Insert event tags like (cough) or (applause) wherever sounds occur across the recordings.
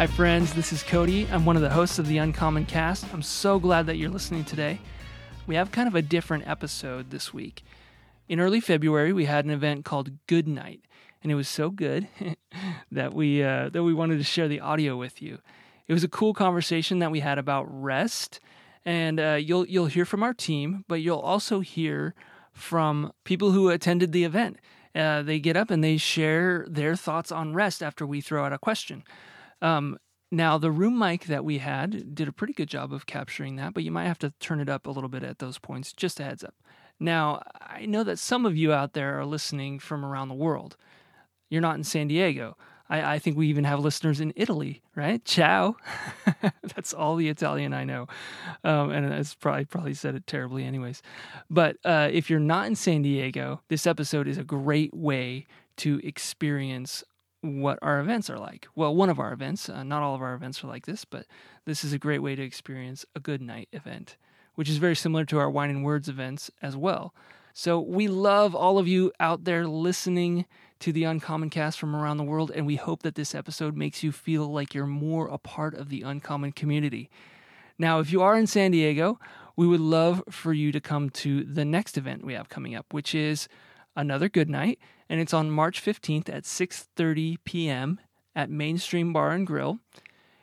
Hi, friends. This is Cody. I'm one of the hosts of the Uncommon Cast. I'm so glad that you're listening today. We have kind of a different episode this week. In early February, we had an event called Good Night, and it was so good (laughs) that we uh, that we wanted to share the audio with you. It was a cool conversation that we had about rest, and uh, you'll you'll hear from our team, but you'll also hear from people who attended the event. Uh, they get up and they share their thoughts on rest after we throw out a question. Um, now, the room mic that we had did a pretty good job of capturing that, but you might have to turn it up a little bit at those points. Just a heads up. Now, I know that some of you out there are listening from around the world. You're not in San Diego. I, I think we even have listeners in Italy, right? Ciao. (laughs) That's all the Italian I know. Um, and it's probably probably said it terribly, anyways. But uh, if you're not in San Diego, this episode is a great way to experience what our events are like. Well, one of our events, uh, not all of our events are like this, but this is a great way to experience a good night event, which is very similar to our Wine and Words events as well. So we love all of you out there listening to the Uncommon cast from around the world, and we hope that this episode makes you feel like you're more a part of the Uncommon community. Now, if you are in San Diego, we would love for you to come to the next event we have coming up, which is another good night and it's on March 15th at 6:30 p.m. at Mainstream Bar and Grill,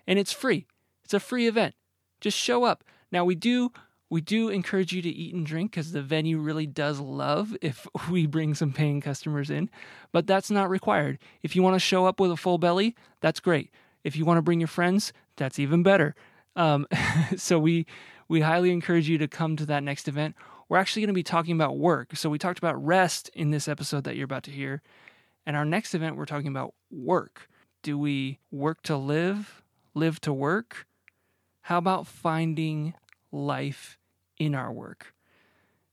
and it's free. It's a free event. Just show up. Now we do we do encourage you to eat and drink because the venue really does love if (laughs) we bring some paying customers in, but that's not required. If you want to show up with a full belly, that's great. If you want to bring your friends, that's even better. Um, (laughs) so we we highly encourage you to come to that next event we're actually going to be talking about work. So we talked about rest in this episode that you're about to hear. And our next event, we're talking about work. Do we work to live, live to work? How about finding life in our work?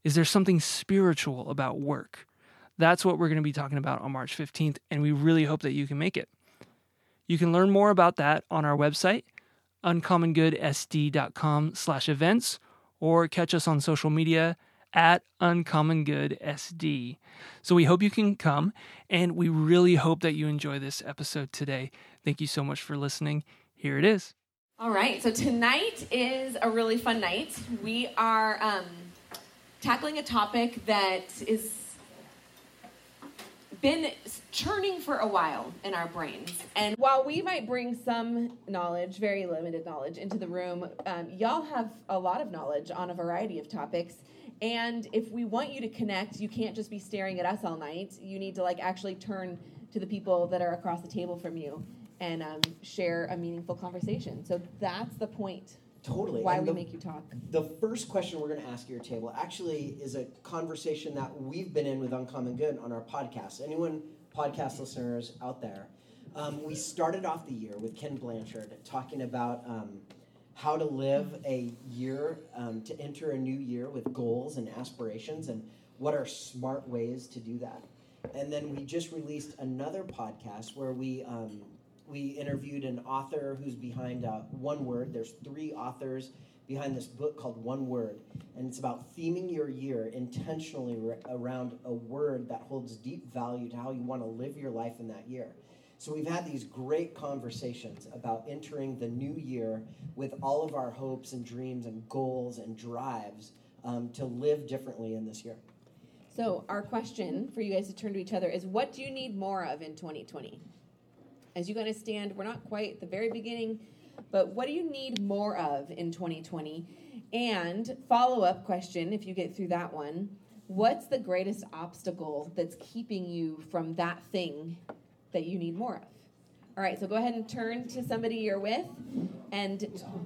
Is there something spiritual about work? That's what we're going to be talking about on March 15th, and we really hope that you can make it. You can learn more about that on our website, uncommongoodsd.com slash events, or catch us on social media at Uncommon Good SD. So we hope you can come, and we really hope that you enjoy this episode today. Thank you so much for listening. Here it is. All right, so tonight is a really fun night. We are um, tackling a topic that is been churning for a while in our brains. And while we might bring some knowledge, very limited knowledge, into the room, um, y'all have a lot of knowledge on a variety of topics. And if we want you to connect, you can't just be staring at us all night. You need to like actually turn to the people that are across the table from you and um, share a meaningful conversation. So that's the point Totally. Why and we the, make you talk. The first question we're going to ask your table actually is a conversation that we've been in with Uncommon Good on our podcast. Anyone, podcast listeners out there, um, we started off the year with Ken Blanchard talking about um, how to live a year, um, to enter a new year with goals and aspirations, and what are smart ways to do that. And then we just released another podcast where we um, we interviewed an author who's behind uh, One Word. There's three authors behind this book called One Word, and it's about theming your year intentionally re- around a word that holds deep value to how you want to live your life in that year. So we've had these great conversations about entering the new year with all of our hopes and dreams and goals and drives um, to live differently in this year. So, our question for you guys to turn to each other is what do you need more of in 2020? As you to stand, we're not quite at the very beginning, but what do you need more of in 2020? And follow up question if you get through that one what's the greatest obstacle that's keeping you from that thing that you need more of? All right, so go ahead and turn to somebody you're with and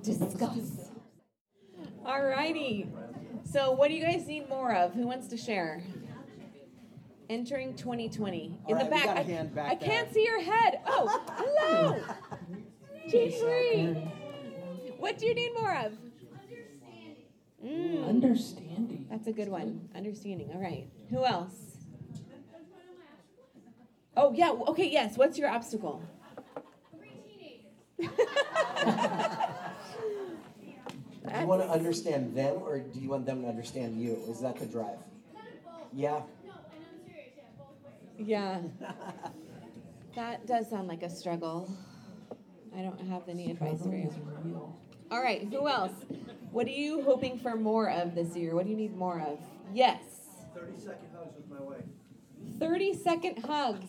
discuss. All righty. So, what do you guys need more of? Who wants to share? Entering 2020 in right, the back. I, back I can't see your head. Oh, hello. (laughs) G3. What do you need more of? Mm. Understanding. That's a good one. Understanding. All right. Who else? Oh, yeah. Okay, yes. What's your obstacle? (laughs) do you want to understand them or do you want them to understand you? Is that the drive? Yeah. Yeah. (laughs) that does sound like a struggle. I don't have any advice for you. All right, who else? What are you hoping for more of this year? What do you need more of? Yes. 30 second hugs with my wife. 30 second hugs.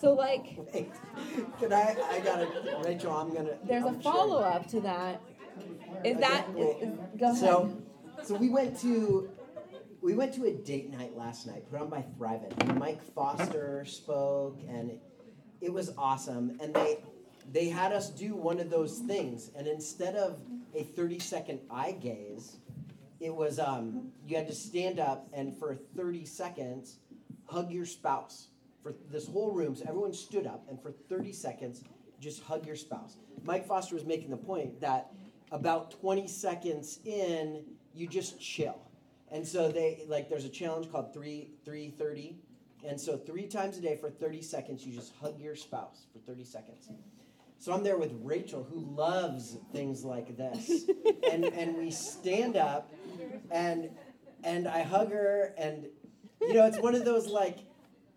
So, like, (laughs) Wait, can I? I gotta, Rachel. I'm gonna. there's a I'm follow up to that. Is that. Is, go ahead. So, so we went to we went to a date night last night, put on by Thrivent, and Mike Foster spoke, and it, it was awesome. And they they had us do one of those things, and instead of a 30 second eye gaze, it was um, you had to stand up and for 30 seconds hug your spouse. For this whole room, so everyone stood up, and for 30 seconds, just hug your spouse. Mike Foster was making the point that about 20 seconds in, you just chill. And so they like there's a challenge called 3 330. And so three times a day for 30 seconds, you just hug your spouse for 30 seconds. So I'm there with Rachel, who loves things like this. (laughs) and and we stand up and and I hug her and you know, it's one of those like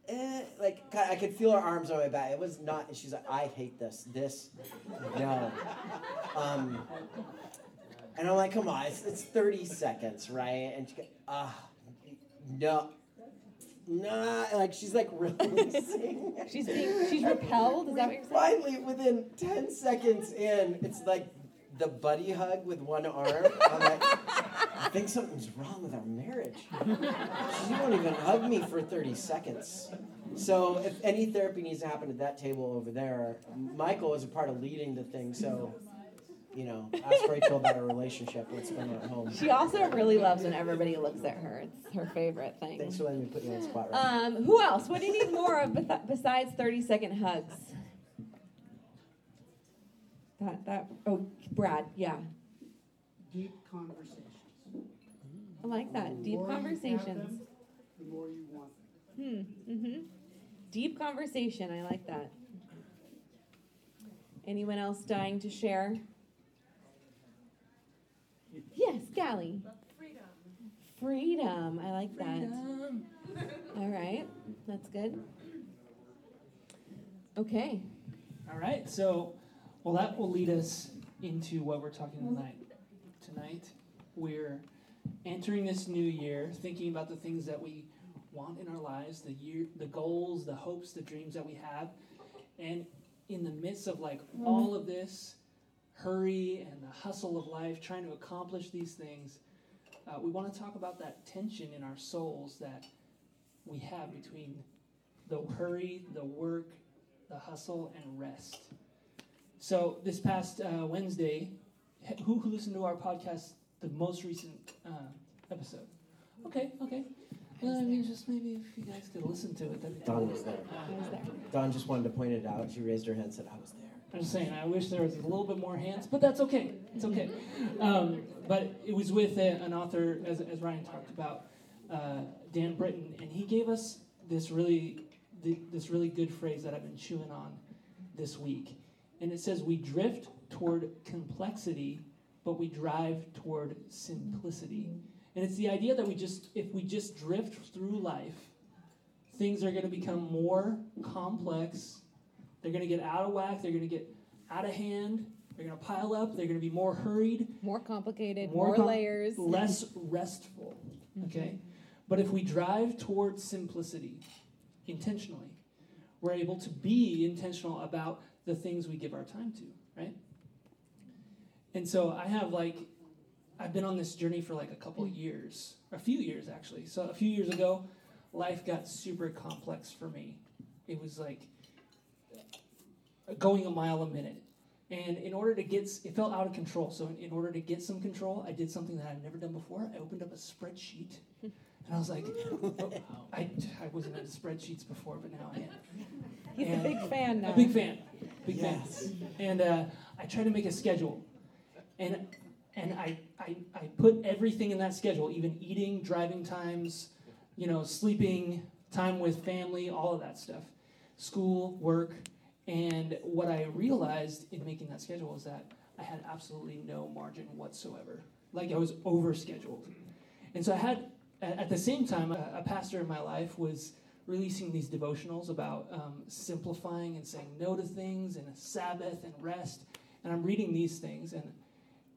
eh, like I could feel her arms on my back. It was not. And she's like, I hate this. This, no. Um, and I'm like, come on, it's, it's 30 seconds, right? And she goes, ah, no, nah. Like she's like releasing. (laughs) she's being, she's repelled. Is that what you're saying? Finally, within 10 seconds in, it's like the buddy hug with one arm. I'm like, I think something's wrong with our marriage. She won't even hug me for 30 seconds. So, if any therapy needs to happen at that table over there, Michael is a part of leading the thing. So, you know, ask Rachel about our relationship. What's going on at home. She also really loves when everybody looks at her. It's her favorite thing. Thanks for letting me put you on the spot. Right Um, who else? What do you need more of besides 30 second hugs? That, that, oh, Brad, yeah. Deep conversations. I like that. The Deep more you have conversations. them, The more you want them. Hmm, mm-hmm. Deep conversation. I like that. Anyone else dying to share? Yes, Gally. Freedom. Freedom. I like that. All right. That's good. Okay. All right, so well, that will lead us into what we're talking tonight. Tonight, we're entering this new year, thinking about the things that we want in our lives, the year, the goals, the hopes, the dreams that we have, and in the midst of like all of this hurry and the hustle of life, trying to accomplish these things, uh, we want to talk about that tension in our souls that we have between the hurry, the work, the hustle, and rest. So this past uh, Wednesday, who, who listened to our podcast, the most recent uh, episode? Okay, okay. Well, I mean, just maybe if you guys could listen to it. That'd be Dawn was there. I was there. Dawn just wanted to point it out. She raised her hand and said, I was there. I'm just saying, I wish there was a little bit more hands, but that's okay. It's okay. Um, but it was with a, an author, as, as Ryan talked about, uh, Dan Britton, and he gave us this really, th- this really good phrase that I've been chewing on this week, and it says, "We drift toward complexity, but we drive toward simplicity." And it's the idea that we just, if we just drift through life, things are going to become more complex they're going to get out of whack. They're going to get out of hand. They're going to pile up. They're going to be more hurried, More complicated, More more, com- layers. less restful. Mm-hmm. Okay? But if we drive towards simplicity intentionally, we're able to be intentional about the things we give our time to, right? And so I have like, I've been on this journey for like a couple mm-hmm. years, a few years actually. So a few years ago, life got super complex for me. It was like going a mile a minute. And in order to get, it felt out of control. So in, in order to get some control, I did something that I'd never done before. I opened up a spreadsheet, and I was like, I, I wasn't into spreadsheets before, but now I am. (laughs) He's And- a big fan now. A big fan, big Yes. fan. And uh, I tried to make a schedule, and and I, I I put everything in that schedule, even eating, driving times, you know, sleeping, time with family, all of that stuff, school, work, and what I realized in making that schedule is that I had absolutely no margin whatsoever. Like I was over scheduled, and so I had at the same time a, a pastor in my life was releasing these devotionals about um, simplifying and saying no to things and Sabbath and rest. And I'm reading these things and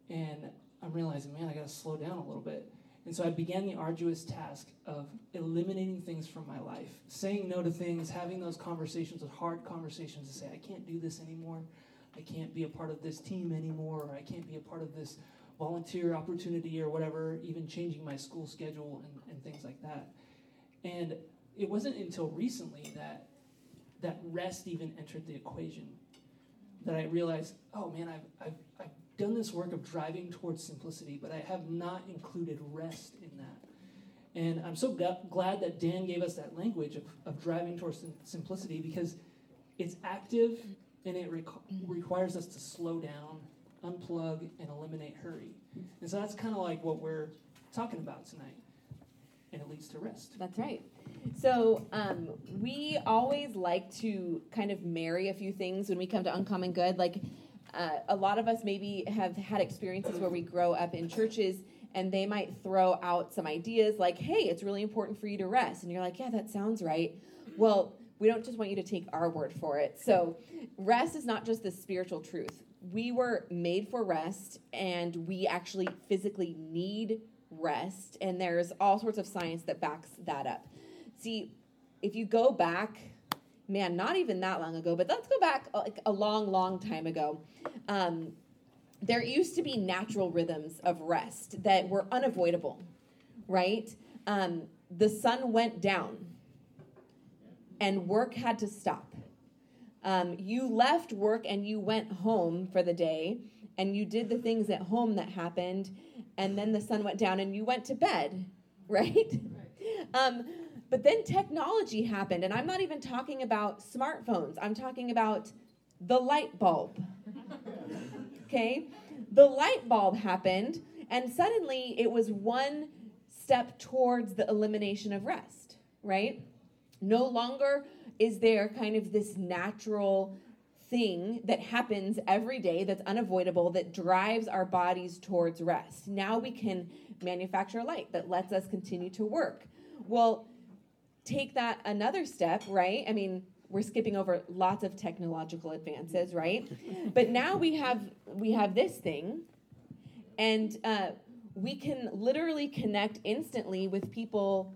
and I'm realizing, man, I got to slow down a little bit. And so I began the arduous task of eliminating things from my life, saying no to things, having those conversations, those hard conversations to say, I can't do this anymore. I can't be a part of this team anymore, or I can't be a part of this volunteer opportunity or whatever, even changing my school schedule and, and things like that. And it wasn't until recently that that rest even entered the equation that I realized, oh man, I've, I've, I've done this work of driving towards simplicity, but I have not included rest in that. And I'm so g- glad that Dan gave us that language of, of driving towards sim- simplicity because it's active and it requ- requires us to slow down, unplug, and eliminate hurry. And so that's kind of like what we're talking about tonight. And it leads to rest. That's right. So um, we always like to kind of marry a few things when we come to Uncommon Good. Like uh, a lot of us maybe have had experiences where we grow up in churches and they might throw out some ideas like, hey, it's really important for you to rest. And you're like, yeah, that sounds right. Well, we don't just want you to take our word for it. So, rest is not just the spiritual truth. We were made for rest, and we actually physically need rest. And there's all sorts of science that backs that up. See, if you go back, man, not even that long ago, but let's go back like a long, long time ago. Um, there used to be natural rhythms of rest that were unavoidable, right? Um, the sun went down and work had to stop. Um, you left work and you went home for the day and you did the things at home that happened, and then the sun went down and you went to bed, (laughs) right? Um, but then technology happened, and I'm not even talking about smartphones, I'm talking about the light bulb. (laughs) Okay? The light bulb happened, and suddenly it was one step towards the elimination of rest, right? No longer is there kind of this natural thing that happens every day that's unavoidable that drives our bodies towards rest. Now we can manufacture light that lets us continue to work. Well, take that another step, right? I mean, we're skipping over lots of technological advances, right? (laughs) but now we have we have this thing, and uh, we can literally connect instantly with people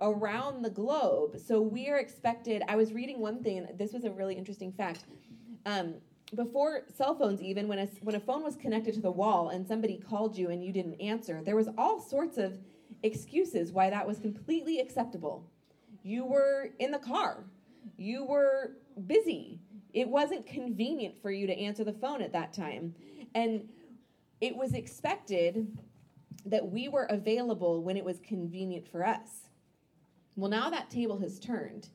around the globe. So we are expected. I was reading one thing, and this was a really interesting fact. Um, before cell phones, even when a when a phone was connected to the wall and somebody called you and you didn't answer, there was all sorts of excuses why that was completely acceptable. You were in the car you were busy. It wasn't convenient for you to answer the phone at that time. And it was expected that we were available when it was convenient for us. Well, now that table has turned.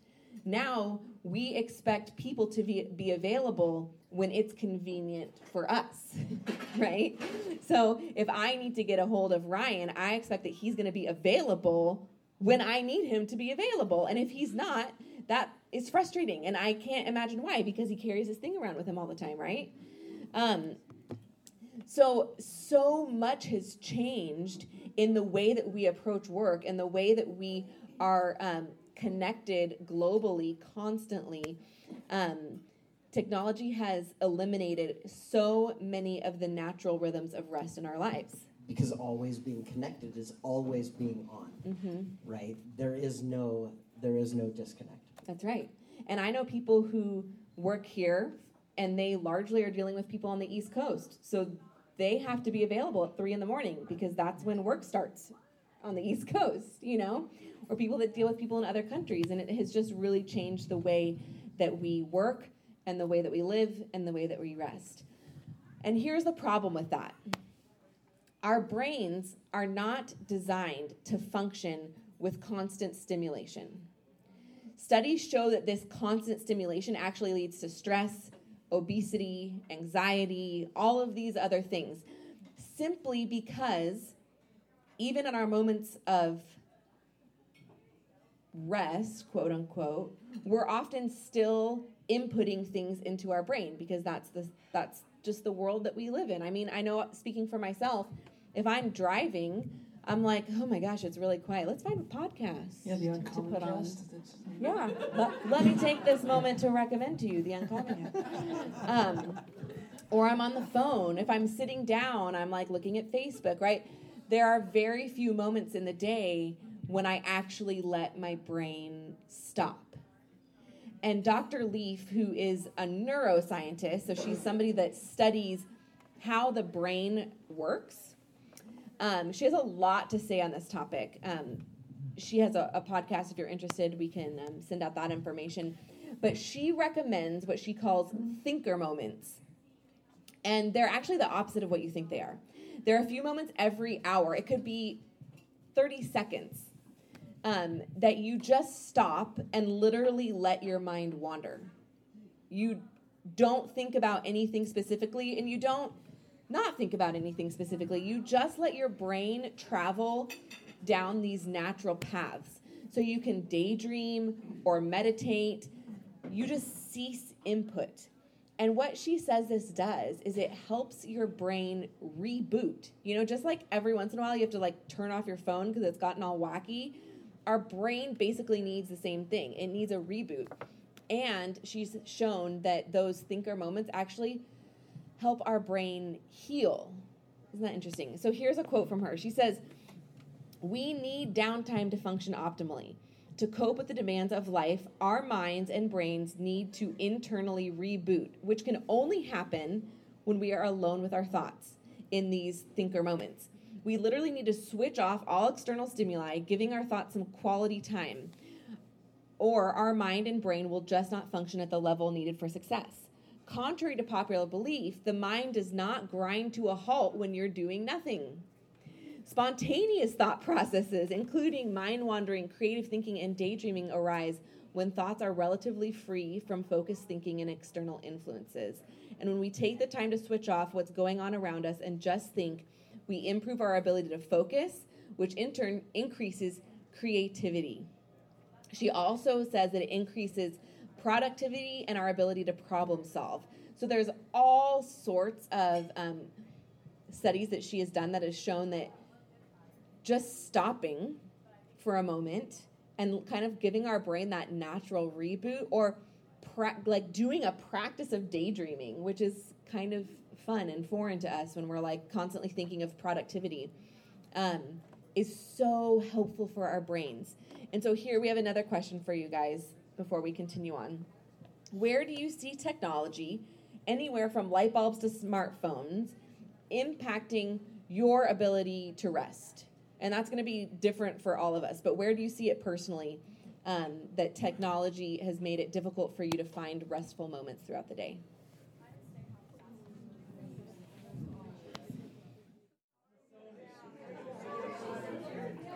Now we expect people to be, be available when it's convenient for us, (laughs) right? So if I need to get a hold of Ryan, I expect that he's going to be available when I need him to be available. And if he's not, that is frustrating. And I can't imagine why, because he carries his thing around with him all the time, right? Um, so, so much has changed in the way that we approach work and the way that we are um, connected globally constantly. Um, technology has eliminated so many of the natural rhythms of rest in our lives. Because always being connected is always being on, Mm-hmm. right? There is no there is no disconnect. That's right. And I know people who work here and they largely are dealing with people on the East Coast. So they have to be available at three in the morning because that's when work starts on the East Coast, you know, or people that deal with people in other countries. And it has just really changed the way that we work and the way that we live and the way that we rest. And here's the problem with that our brains are not designed to function with constant stimulation. Studies show that this constant stimulation actually leads to stress, obesity, anxiety, all of these other things, simply because even in our moments of rest, quote unquote, we're often still inputting things into our brain because that's the that's just the world that we live in. I mean, I know speaking for myself, if I'm driving, I'm like, oh my gosh, it's really quiet. Let's find a podcast Yeah, the to put on. Yeah, let, let me take this moment to recommend to you the Uncommon. (laughs) Um, or I'm on the phone. If I'm sitting down, I'm like looking at Facebook, right? There are very few moments in the day when I actually let my brain stop. And Dr. Leaf, who is a neuroscientist, so she's somebody that studies how the brain works, um, she has a lot to say on this topic. Um, she has a, a, podcast. If you're interested, we can um, send out that information. But she recommends what she calls thinker moments. And they're actually the opposite of what you think they are. There are a few moments every hour, it could be 30 seconds, um, that you just stop and literally let your mind wander. You don't think about anything specifically, and you don't not think about anything specifically. You just let your brain travel down these natural paths. So you can daydream or meditate. You just cease input. And what she says this does is it helps your brain reboot. You know, just like every once in a while you have to like turn off your phone because it's gotten all wacky. Our brain basically needs the same thing. It needs a reboot. And she's shown that those thinker moments actually help our brain heal. Isn't that interesting? So here's a quote from her. She says, We need downtime to function optimally. To cope with the demands of life, our minds and brains need to internally reboot, which can only happen when we are alone with our thoughts in these thinker moments. We literally need to switch off all external stimuli, giving our thoughts some quality time, or our mind and brain will just not function at the level needed for success. Contrary to popular belief, the mind does not grind to a halt when you're doing nothing. Spontaneous thought processes, including mind wandering, creative thinking, and daydreaming, arise when thoughts are relatively free from focused thinking and external influences. And when we take the time to switch off what's going on around us and just think, we improve our ability to focus, which in turn increases creativity. She also says that it increases productivity and our ability to problem solve. So there's all sorts of um, studies that she has done that has shown that just stopping for a moment and kind of giving our brain that natural reboot or pra- like doing a practice of daydreaming, which is kind of fun and foreign to us when we're like constantly thinking of productivity, um, is so helpful for our brains. And so here we have another question for you guys before we continue on. Where do you see technology, anywhere from light bulbs to smartphones, impacting your ability to rest? And that's going to be different for all of us, but where do you see it personally um, that technology has made it difficult for you to find restful moments throughout the day?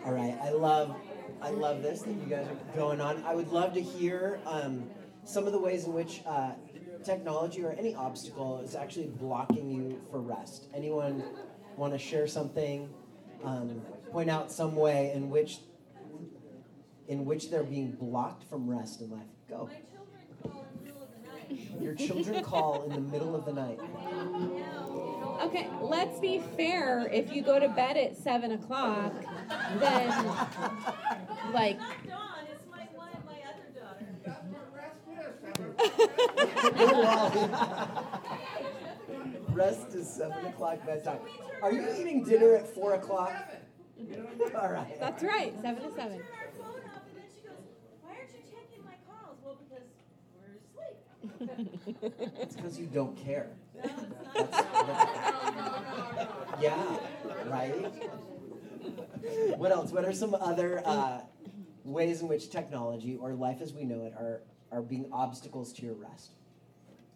All right, I love, I love this that you guys are going on. I would love to hear um, some of the ways in which uh, technology or any obstacle is actually blocking you for rest. Anyone want to share something? Um, point out some way in which, in which they're being blocked from rest in life. Go. Your children call in the middle of the night. (laughs) Okay, let's be fair. If you go to bed at seven o'clock, then like. My other daughter. (laughs) Rest is seven o'clock bedtime. Are you eating dinner at four o'clock? All right. That's right, seven to seven. Her phone up, and then she goes, "Why aren't you taking my calls?" Well, because we're asleep. It's because you don't care. No, it's not. That's- that's- yeah, right? What else? What are some other uh, ways in which technology or life as we know it are, are being obstacles to your rest?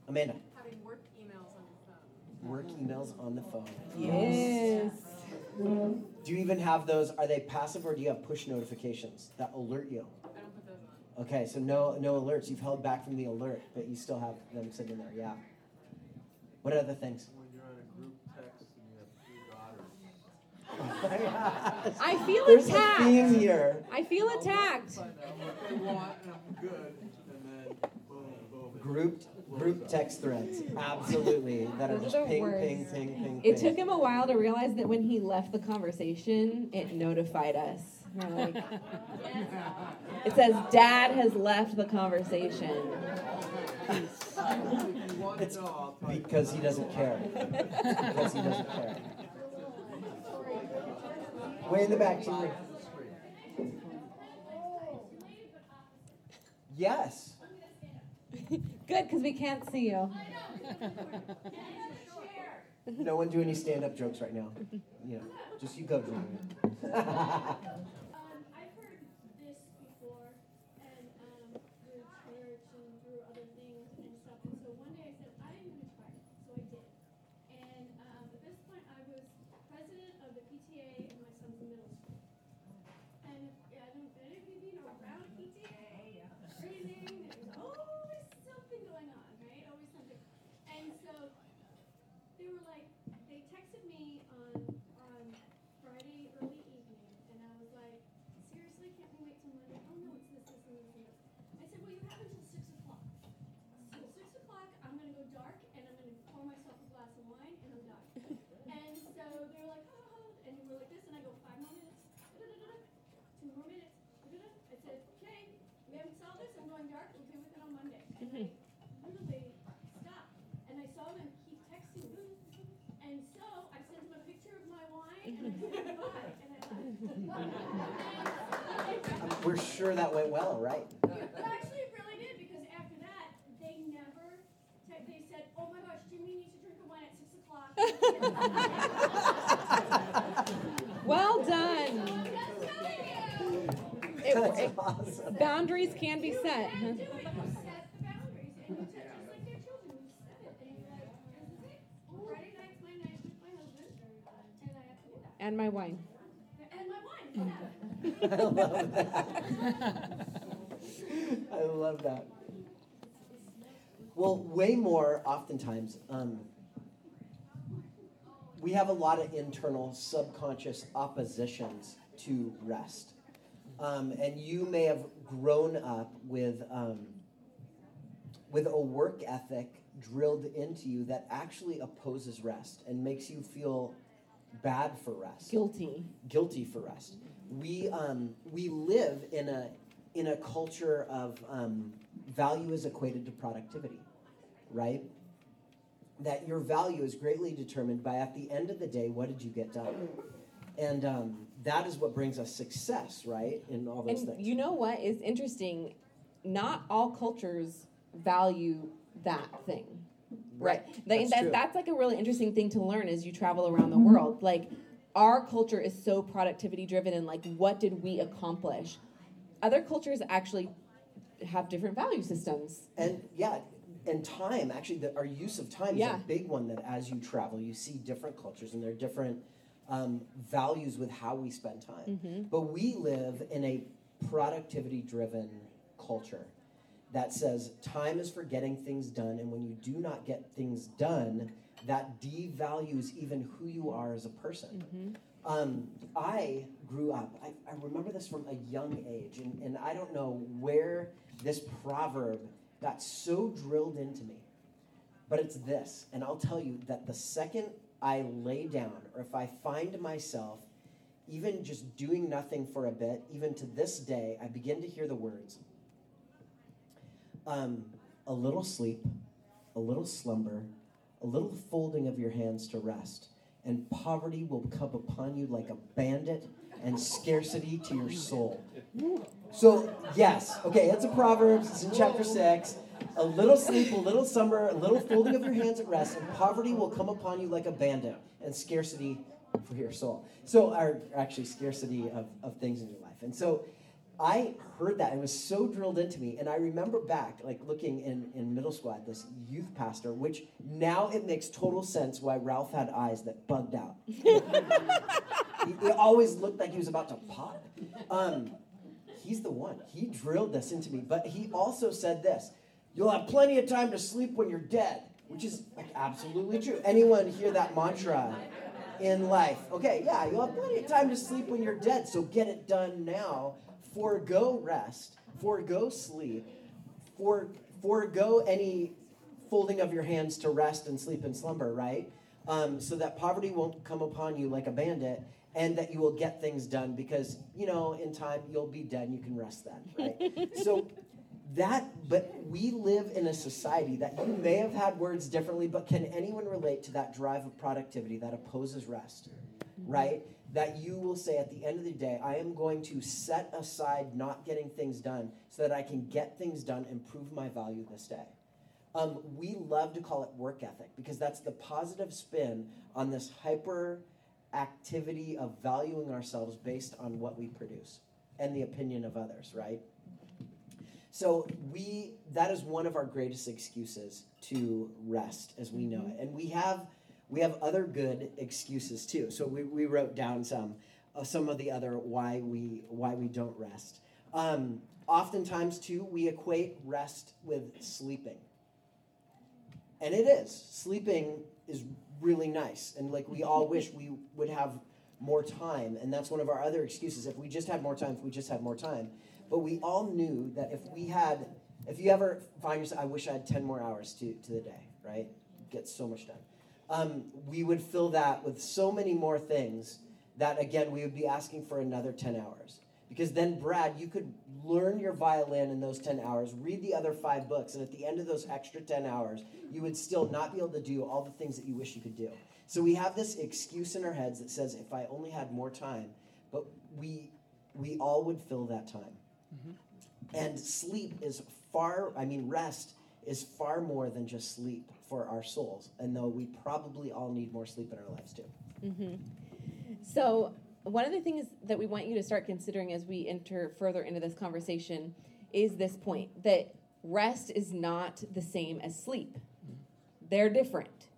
Amanda, Having work emails on the phone. work emails on the phone. Yes. Do you even have those? Are they passive or do you have push notifications that alert you? I don't put those on. Okay, so no no alerts. You've held back from the alert, but you still have them sitting there. Yeah. What other things? When you're on a group text and you have three daughters. I feel There's a theme here. I feel attacked. Find out what they want and I'm good, and then boom, boom. Grouped Group text threads, absolutely, that are just are ping, ping, ping, ping, It took him a while to realize that when he left the conversation, it notified us. Like, it says, Dad has left the conversation. If you want It's to know, I'll tell you. because he doesn't care. because he doesn't care. Way in the back, Tori. Yes. (laughs) Good, because we can't see you. No one do any stand-up jokes right now. (laughs) You know, just you go, Julian. (laughs) Um, I've heard this before, and um, through church and through other things and stuff. And so one day I said, I am going to try it. So I did. And um, at this point, I was president of the PTA in my son's middle school. And if, I don't, any of you been around PTA or anything, there's always something going on, right? Always something. And so they were like, they texted me on on Friday early evening, and I was like, seriously, can't we wait till Monday? Oh no, it's this, this, and this, and this. I said, well, you have until six o'clock. So six o'clock, I'm gonna go dark, and I'm gonna pour myself a glass of wine, and I'm done. and so they were like, oh, oh, and we were like this, and I go five more minutes, da-da-da-da, two more minutes, da-da-da. I said, okay, we haven't solved this. I'm going dark. We'll deal with it on Monday. And I literally stopped, and I saw them keep texting me. And so I sent him a picture of my wine and I said goodbye and I left. We're sure that went well, right? But actually, it really did because after that, they never, te- they said, oh my gosh, Jimmy needs to drink the wine at six o'clock. (laughs) Well done. I'm just telling you. It, That's it- awesome. boundaries can be set. You can do it. You set the boundaries and you set, just like their children, you set it and you're like, this is it. Friday night's my night with my husband and I have to do that. And my wine. And my wine, yeah. (laughs) I love that. I love that. Well, way more oftentimes, um, we have a lot of internal subconscious oppositions to rest. Um, and you may have grown up with, um, with a work ethic drilled into you that actually opposes rest and makes you feel bad for rest Guilty. guilty for rest. We um, we live in a in a culture of um, value is equated to productivity, right? That your value is greatly determined by at the end of the day, what did you get done? And um, that is what brings us success, right? In all those And things. you know what is interesting? Not all cultures value that thing. Right. That- That's that- true. that's like a really interesting thing to learn as you travel around the world. Like our culture is so productivity driven and like what did we accomplish? Other cultures actually have different value systems. And yeah, and time actually, the, our use of time Yeah. is a big one. That as you travel, you see different cultures and there are different um, values with how we spend time. But we live in a productivity-driven culture that says time is for getting things done, and when you do not get things done, that devalues even who you are as a person. Um, I grew up, I, I remember this from a young age, and, and I don't know where this proverb got so drilled into me, but it's this. And I'll tell you that the second I lay down, or if I find myself even just doing nothing for a bit, even to this day, I begin to hear the words um, a little sleep, a little slumber, a little folding of your hands to rest, and poverty will come upon you like a bandit and scarcity to your soul. So, yes, okay, it's a Proverbs, it's in chapter 6. A little sleep, a little summer, a little folding of your hands at rest, and poverty will come upon you like a bandit, and scarcity for your soul. So, or actually, scarcity of, of things in your life. And so, I heard that. It was so drilled into me. And I remember back, like looking in, in middle school at this youth pastor, which now it makes total sense why Ralph had eyes that bugged out. (laughs) he, he always looked like he was about to pop. Um, he's the one. He drilled this into me. But he also said this You'll have plenty of time to sleep when you're dead, which is like absolutely true. Anyone hear that mantra in life? Okay, yeah, you'll have plenty of time to sleep when you're dead, so get it done now. Forego rest, forego sleep, for, forego any folding of your hands to rest and sleep and slumber, right? Um, so that poverty won't come upon you like a bandit, and that you will get things done because you know in time you'll be dead and you can rest then, right? (laughs) so that, but we live in a society that you may have had words differently, but can anyone relate to that drive of productivity that opposes rest, right? That you will say at the end of the day, I am going to set aside not getting things done so that I can get things done and prove my value this day. Um, we love to call it work ethic because that's the positive spin on this hyper activity of valuing ourselves based on what we produce and the opinion of others, right? So we that is one of our greatest excuses to rest as we know it. And we have we have other good excuses too. So we, we wrote down some uh, some of the other why we why we don't rest. Um, oftentimes too we equate rest with sleeping. And it is. Sleeping is really nice and like we all wish we would have more time and that's one of our other excuses if we just had more time if we just had more time but we all knew that if we had, if you ever find yourself, I wish I had 10 more hours to, to the day, right? Get so much done. Um, we would fill that with so many more things that, again, we would be asking for another 10 hours. Because then, Brad, you could learn your violin in those 10 hours, read the other five books, and at the end of those extra 10 hours, you would still not be able to do all the things that you wish you could do. So we have this excuse in our heads that says, if I only had more time, but we, we all would fill that time. And sleep is far, I mean, rest is far more than just sleep for our souls. And though we probably all need more sleep in our lives too. Mm-hmm. So, one of the things that we want you to start considering as we enter further into this conversation is this point that rest is not the same as sleep. They're different.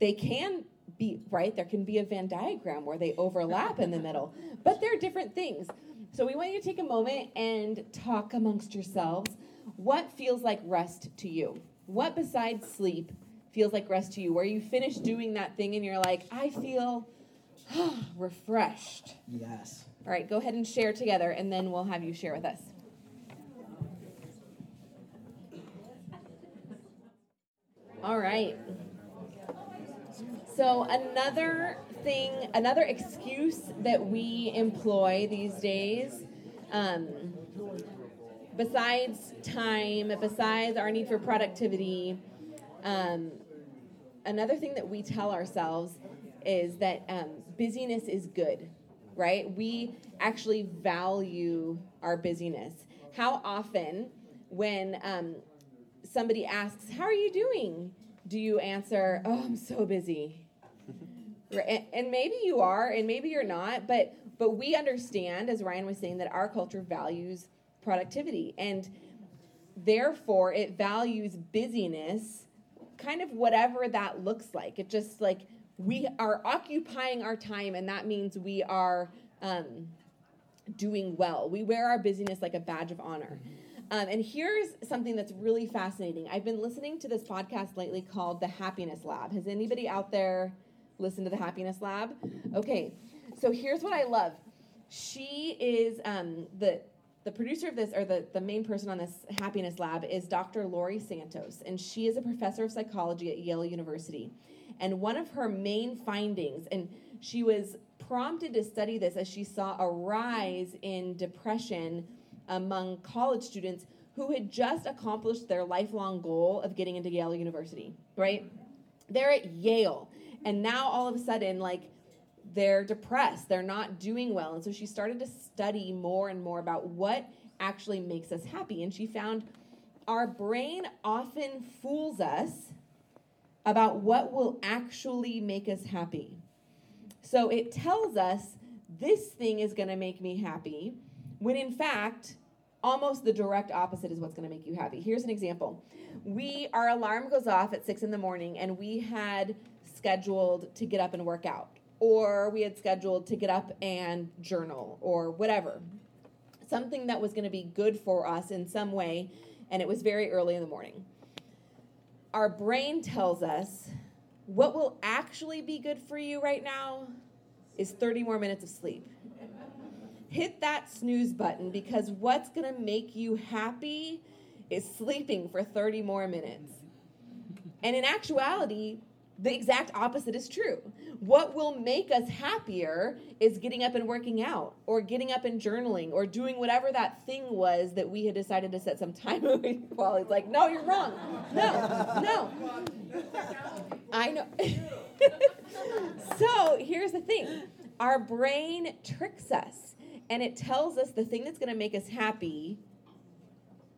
They can be, right? There can be a Venn diagram where they overlap in the middle, but they're different things. So we want you to take a moment and talk amongst yourselves. What feels like rest to you? What besides sleep feels like rest to you? Where you finish doing that thing and you're like, I feel (sighs) refreshed. Yes. All right, go ahead and share together, and then we'll have you share with us. All right. So, another thing, another excuse that we employ these days, um, besides time, besides our need for productivity, um, another thing that we tell ourselves is that um, busyness is good, right? We actually value our busyness. How often, when um, somebody asks, How are you doing? do you answer, Oh, I'm so busy? (laughs) and, and maybe you are, and maybe you're not, but but we understand, as Ryan was saying, that our culture values productivity, and therefore it values busyness, kind of whatever that looks like. It just like we are occupying our time, and that means we are um, doing well. We wear our busyness like a badge of honor. Um, and here's something that's really fascinating. I've been listening to this podcast lately called The Happiness Lab. Has anybody out there listened to The Happiness Lab? Okay, so here's what I love. She is um, the the producer of this, or the, the main person on this happiness lab, is Dr. Laurie Santos, and she is a professor of psychology at Yale University. And one of her main findings, and she was prompted to study this as she saw a rise in depression among college students who had just accomplished their lifelong goal of getting into Yale University, right? They're at Yale, and now all of a sudden, like, they're depressed, they're not doing well. And so she started to study more and more about what actually makes us happy. And she found our brain often fools us about what will actually make us happy. So it tells us this thing is going to make me happy, when in fact, almost the direct opposite is what's going to make you happy. Here's an example. We our alarm goes off at 6 in the morning and we had scheduled to get up and work out or we had scheduled to get up and journal or whatever. Something that was going to be good for us in some way and it was very early in the morning. Our brain tells us what will actually be good for you right now is 30 more minutes of sleep hit that snooze button because what's going to make you happy is sleeping for 30 more minutes. And in actuality, the exact opposite is true. What will make us happier is getting up and working out, or getting up and journaling, or doing whatever that thing was that we had decided to set some time (laughs) away. While it's like, no, you're wrong. No, no. I know. (laughs) so here's the thing our brain tricks us, and it tells us the thing that's going to make us happy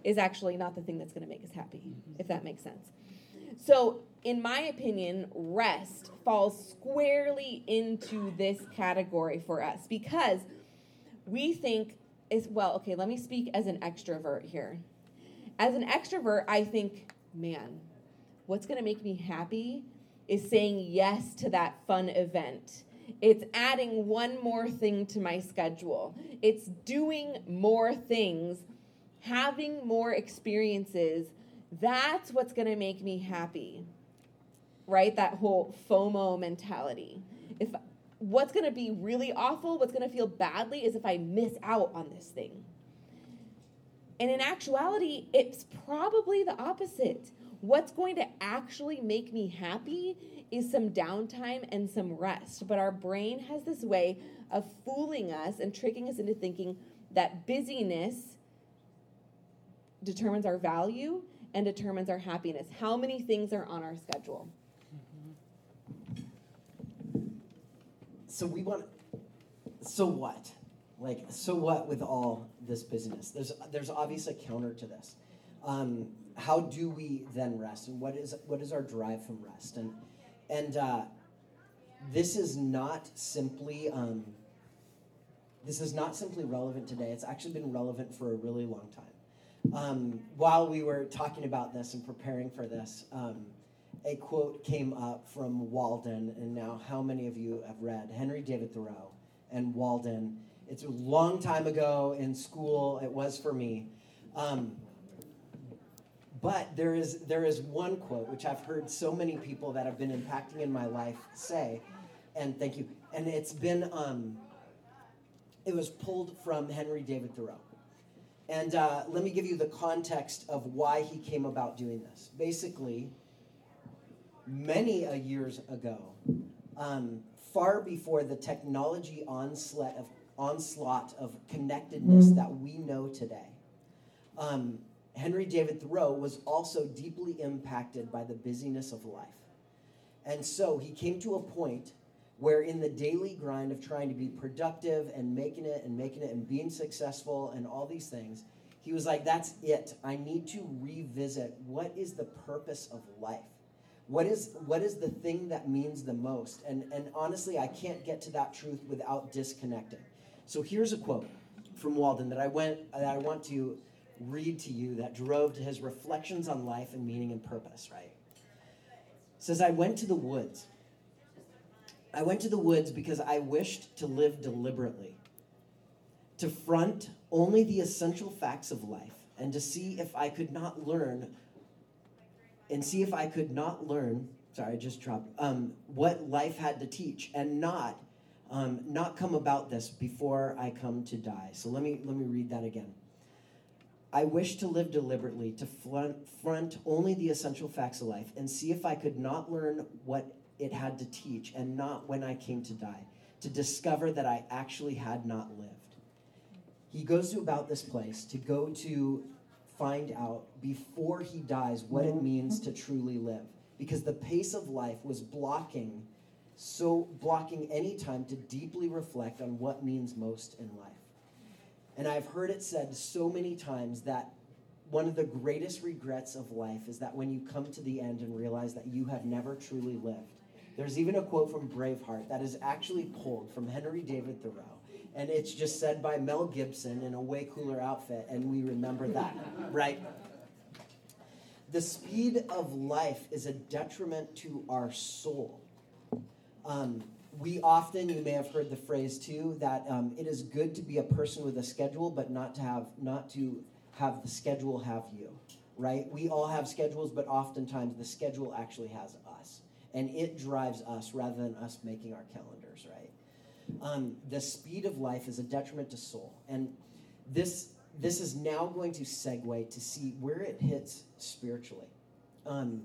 is actually not the thing that's going to make us happy, if that makes sense. So, in my opinion, rest falls squarely into this category for us because we think is well, okay, let me speak as an extrovert here. As an extrovert, I think, man, what's going to make me happy is saying yes to that fun event. It's adding one more thing to my schedule. It's doing more things, having more experiences. That's what's going to make me happy. Right? That whole FOMO mentality. If what's going to be really awful, what's going to feel badly is if I miss out on this thing. And in actuality, it's probably the opposite. What's going to actually make me happy is some downtime and some rest. But our brain has this way of fooling us and tricking us into thinking that busyness determines our value and determines our happiness. How many things are on our schedule? So we want. So what? Like, so what with all this business? There's there's obviously a counter to this. Um, how do we then rest, and what is what is our drive from rest? And and uh, this is not simply um, this is not simply relevant today. It's actually been relevant for a really long time. Um, while we were talking about this and preparing for this, um, a quote came up from Walden, and now how many of you have read Henry David Thoreau and Walden? It's a long time ago in school. It was for me. Um, but there is there is one quote which I've heard so many people that have been impacting in my life say, and thank you. And it's been um, it was pulled from Henry David Thoreau. And uh, let me give you the context of why he came about doing this. Basically, many a years ago, um, far before the technology onslaught of onslaught of connectedness that we know today. Um, Henry David Thoreau was also deeply impacted by the busyness of life. And so he came to a point where, in the daily grind of trying to be productive and making it and making it and being successful and all these things, he was like, That's it. I need to revisit what is the purpose of life? What is, what is the thing that means the most? And, and honestly, I can't get to that truth without disconnecting. So here's a quote from Walden that I, went, that I want to read to you that drove to his reflections on life and meaning and purpose, right? It says, I went to the woods. I went to the woods because I wished to live deliberately, to front only the essential facts of life, and to see if I could not learn, and see if I could not learn, sorry, I just dropped, um, what life had to teach, and not, um, not come about this before I come to die. So let me, let me read that again. I wish to live deliberately, to front, front only the essential facts of life, and see if I could not learn what it had to teach, and not when I came to die, to discover that I actually had not lived. He goes to about this place to go to find out before he dies what it mm-hmm. means to mm-hmm. truly live, because the pace of life was blocking, so blocking any time to deeply reflect on what means most in life. And I've heard it said so many times that one of the greatest regrets of life is that when you come to the end and realize that you have never truly lived. There's even a quote from Braveheart that is actually pulled from Henry David Thoreau. And it's just said by Mel Gibson in a way cooler outfit, and we remember that, right? The speed of life is a detriment to our soul. Um, we often, you may have heard the phrase too, that um, it is good to be a person with a schedule, but not to have not to have the schedule have you, right? We all have schedules, but oftentimes the schedule actually has us, and it drives us rather than us making our calendars, right? Um, the speed of life is a detriment to soul, and this this is now going to segue to see where it hits spiritually. Um,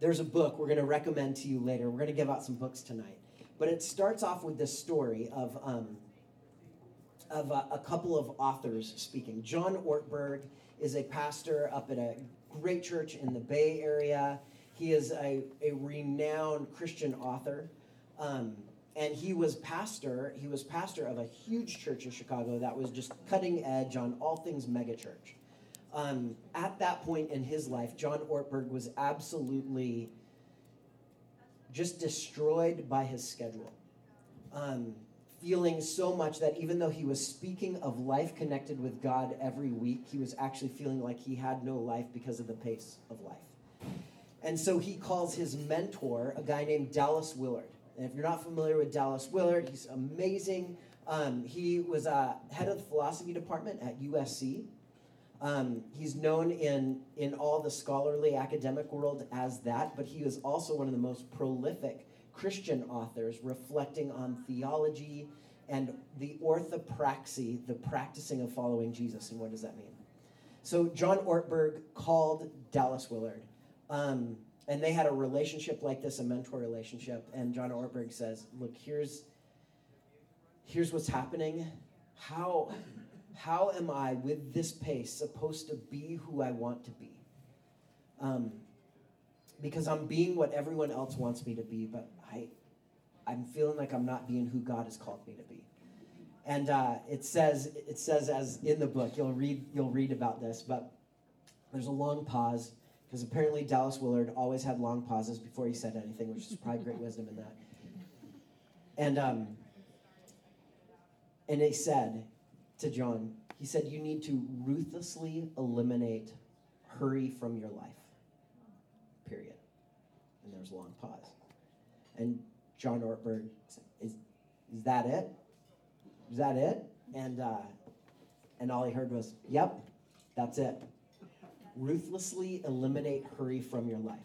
there's a book we're going to recommend to you later. We're going to give out some books tonight. But it starts off with this story of, um, of a, a couple of authors speaking. John Ortberg is a pastor up at a great church in the Bay Area. He is a, a renowned Christian author. Um, and he was pastor, he was pastor of a huge church in Chicago that was just cutting edge on all things megachurch. Um, at that point in his life, John Ortberg was absolutely just destroyed by his schedule. Um, feeling so much that even though he was speaking of life connected with God every week, he was actually feeling like he had no life because of the pace of life. And so he calls his mentor, a guy named Dallas Willard. And if you're not familiar with Dallas Willard, he's amazing. Um, he was uh, head of the philosophy department at USC. Um, he's known in, in all the scholarly academic world as that, but he was also one of the most prolific Christian authors reflecting on theology and the orthopraxy, the practicing of following Jesus. And what does that mean? So, John Ortberg called Dallas Willard. Um, and they had a relationship like this, a mentor relationship. And John Ortberg says, Look, here's, here's what's happening. How, how am I, with this pace, supposed to be who I want to be? Um, because I'm being what everyone else wants me to be, but I, I'm feeling like I'm not being who God has called me to be. And uh, it says, it says as in the book, you'll read, you'll read about this, but there's a long pause because apparently Dallas Willard always had long pauses before he said anything, which is probably great wisdom in that. And um, and he said to John, he said, "You need to ruthlessly eliminate hurry from your life." Period. And there's a long pause. And John Ortberg said, "Is is that it? Is that it?" And uh, and all he heard was, "Yep, that's it." Ruthlessly eliminate hurry from your life.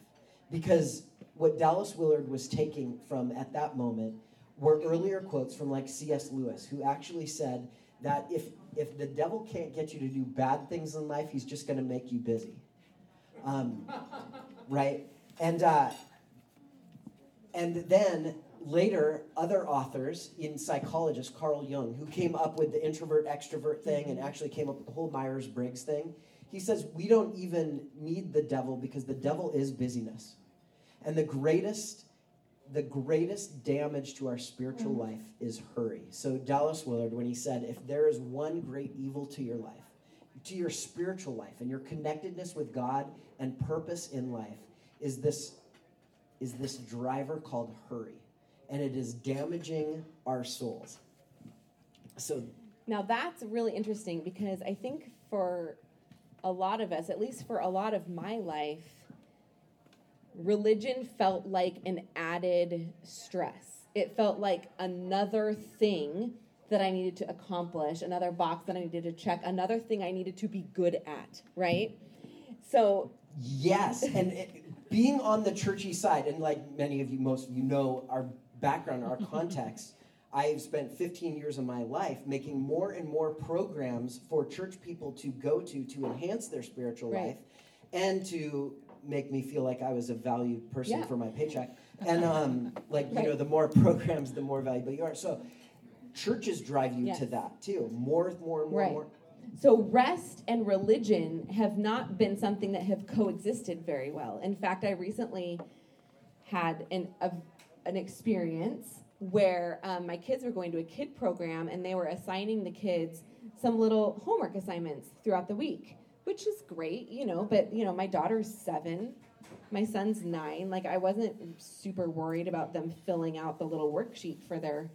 Because what Dallas Willard was taking from at that moment were earlier quotes from like C.S. Lewis, who actually said that if if the devil can't get you to do bad things in life, he's just going to make you busy, um, (laughs) right? And uh, and then later, other authors in psychologist Carl Jung, who came up with the introvert extrovert thing and actually came up with the whole Myers Briggs thing he says we don't even need the devil because the devil is busyness. And the greatest the greatest damage to our spiritual Mm-hmm. life is hurry. So Dallas Willard when he said if there is one great evil to your life, to your spiritual life and your connectedness with God and purpose in life is this is this driver called hurry. And it is damaging our souls. So Now that's really interesting because I think for a lot of us, at least for a lot of my life, religion felt like an added stress. It felt like another thing that I needed to accomplish, another box that I needed to check, another thing I needed to be good at, right? So, Yes, and it, being on the churchy side, and like many of you, most of you know our background, our (laughs) context. I've spent 15 years of my life making more and more programs for church people to go to to enhance their spiritual Right. life, and to make me feel like I was a valued person Yeah. for my paycheck. And um, like you know, the more (laughs) programs, the more valuable you are. So churches drive you Yes. to that too. More, more, and more, Right. and more. So rest and religion have not been something that have coexisted very well. In fact, I recently had an a, an experience where um, my kids were going to a kid program and they were assigning the kids some little homework assignments throughout the week, which is great, you know. But you know, my daughter's seven, my son's nine. Like I wasn't super worried about them filling out the little worksheet for their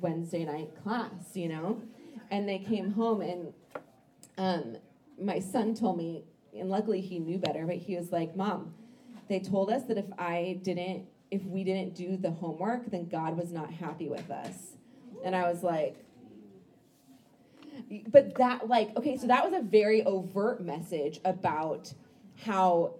Wednesday night class, you know. And they came home and um, my son told me, and luckily he knew better, but he was like, Mom, they told us that if I didn't, if we didn't do the homework, then God was not happy with us. And I was like, but that, like, okay, so that was a very overt message about how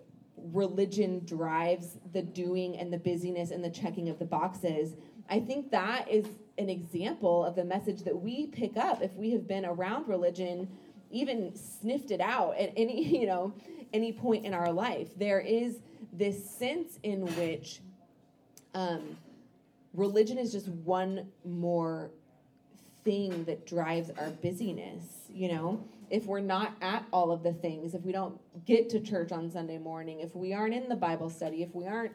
religion drives the doing and the busyness and the checking of the boxes. I think that is an example of the message that we pick up if we have been around religion even sniffed it out at any (laughs) you know any point in our life. There is this sense in which um, religion is just one more thing that drives our busyness. You know, if we're not at all of the things, if we don't get to church on Sunday morning, if we aren't in the Bible study, if we aren't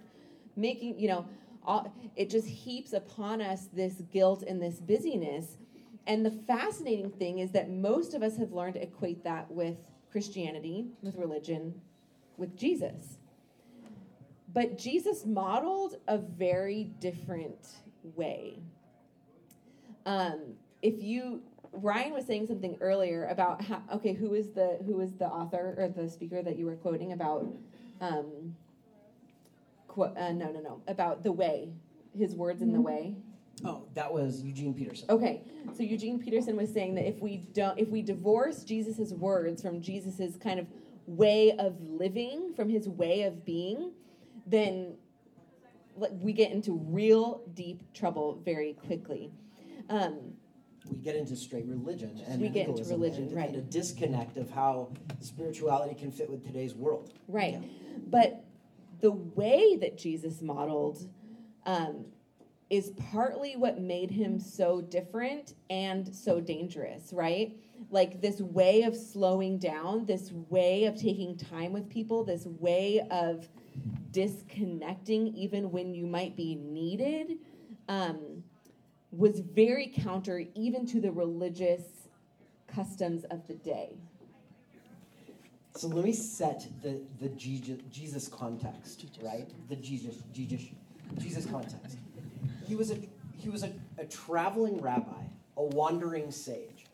making, you know, all, it just heaps upon us this guilt and this busyness. And the fascinating thing is that most of us have learned to equate that with Christianity, with religion, with Jesus. But Jesus modeled a very different way. Um, if you Ryan was saying something earlier about how okay, who is the who is the author or the speaker that you were quoting about um, qu- uh, no no no about the way his words in the way Oh, that was Eugene Peterson. Okay, so Eugene Peterson was saying that if we don't, if we divorce Jesus's words from Jesus's kind of way of living, from his way of being, then we get into real deep trouble very quickly. Um, we get into straight religion and We get into religion, and, right. and a disconnect of how spirituality can fit with today's world. right, Yeah. but the way that Jesus modeled. Um, is partly what made him so different and so dangerous, right? Like this way of slowing down, this way of taking time with people, this way of disconnecting even when you might be needed, um, was very counter even to the religious customs of the day. So let me set the, the Jesus, context, right? The Jesus, Jesus, Jesus context. He was a he was a, a traveling rabbi, a wandering sage.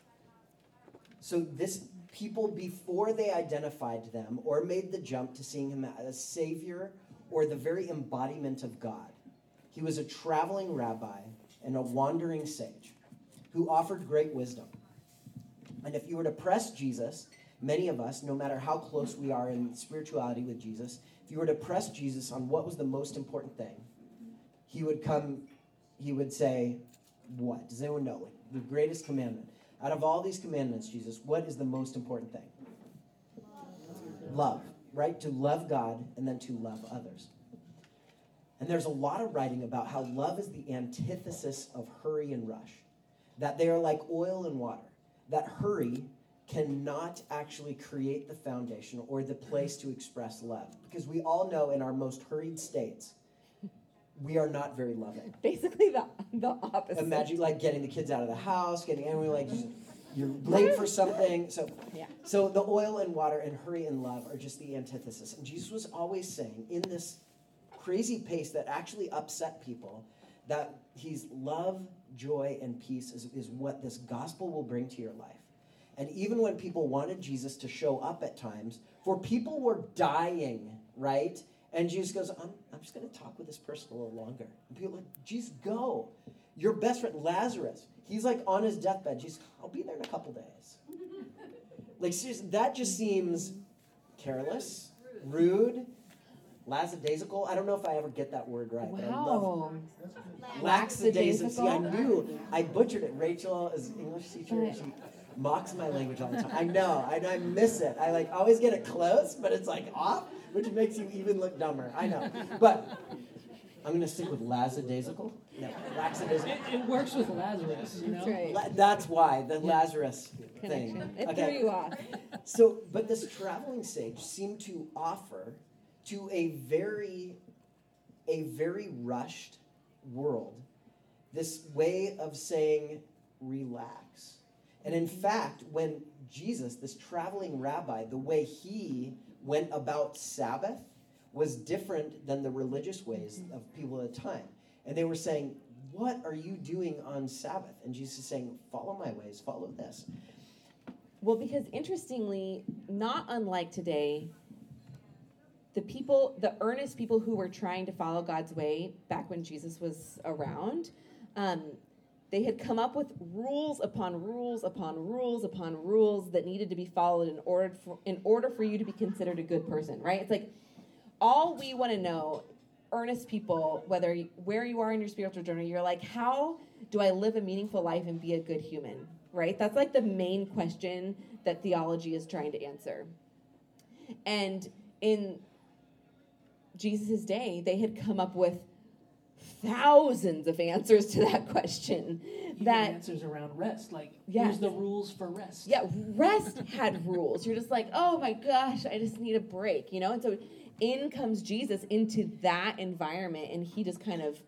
So this people before they identified them or made the jump to seeing him as a savior or the very embodiment of God. He was a traveling rabbi and a wandering sage who offered great wisdom. And if you were to press Jesus, many of us, no matter how close we are in spirituality with Jesus, if you were to press Jesus on what was the most important thing, he would come, he would say, What? Does anyone know? The greatest commandment. Out of all these commandments, Jesus, what is the most important thing? Love, right? To love God and then to love others. And there's a lot of writing about how love is the antithesis of hurry and rush, that they are like oil and water, that hurry cannot actually create the foundation or the place to express love. Because we all know in our most hurried states, we are not very loving. Basically, the, the opposite. Imagine like getting the kids out of the house, getting everyone like just, you're (laughs) late for something. So, Yeah. so the oil and water and hurry and love are just the antithesis. And Jesus was always saying in this crazy pace that actually upset people that he's love, joy, and peace is, is what this gospel will bring to your life. And even when people wanted Jesus to show up at times, for people were dying, right? And Jesus goes, I'm, I'm just going to talk with this person a little longer. And people are like, Jesus, go. Your best friend, Lazarus, he's like on his deathbed. Jesus, I'll be there in a couple days. (laughs) like, seriously, that just seems careless, rude, lackadaisical. I don't know if I ever get that word right. but I love Wow. Lackadaisical. See, I knew. I butchered it. Rachel is English teacher. She mocks my language all the time. I know. I, I miss it. I like always get it close, but it's like off, which makes you even look dumber. I know. But I'm going to stick with lackadaisical. No, lackadaisical. It, it works with Lazarus, you know? That's right. La- That's why the Lazarus thing. Connection. It Okay. threw you off. So, but this traveling sage seemed to offer to a very, a very rushed world this way of saying, relax. And in mm-hmm. fact, when Jesus, this traveling rabbi, the way he went about Sabbath was different than the religious ways of people at the time. And they were saying, What are you doing on Sabbath? And Jesus is saying, Follow my ways, follow this. Well, because interestingly, not unlike today, the people, the earnest people who were trying to follow God's way back when Jesus was around, um, they had come up with rules upon rules upon rules upon rules that needed to be followed in order for in order for you to be considered a good person, right? It's like all we want to know, earnest people, whether where you are in your spiritual journey, you're like, how do I live a meaningful life and be a good human? Right? That's like the main question that theology is trying to answer. And in Jesus' day, they had come up with thousands of answers to that question. Even that answers around rest, like Yes. here's the rules for rest. yeah, rest had rules. You're just like, oh my gosh, I just need a break, you know? And so in comes Jesus into that environment, and he just kind of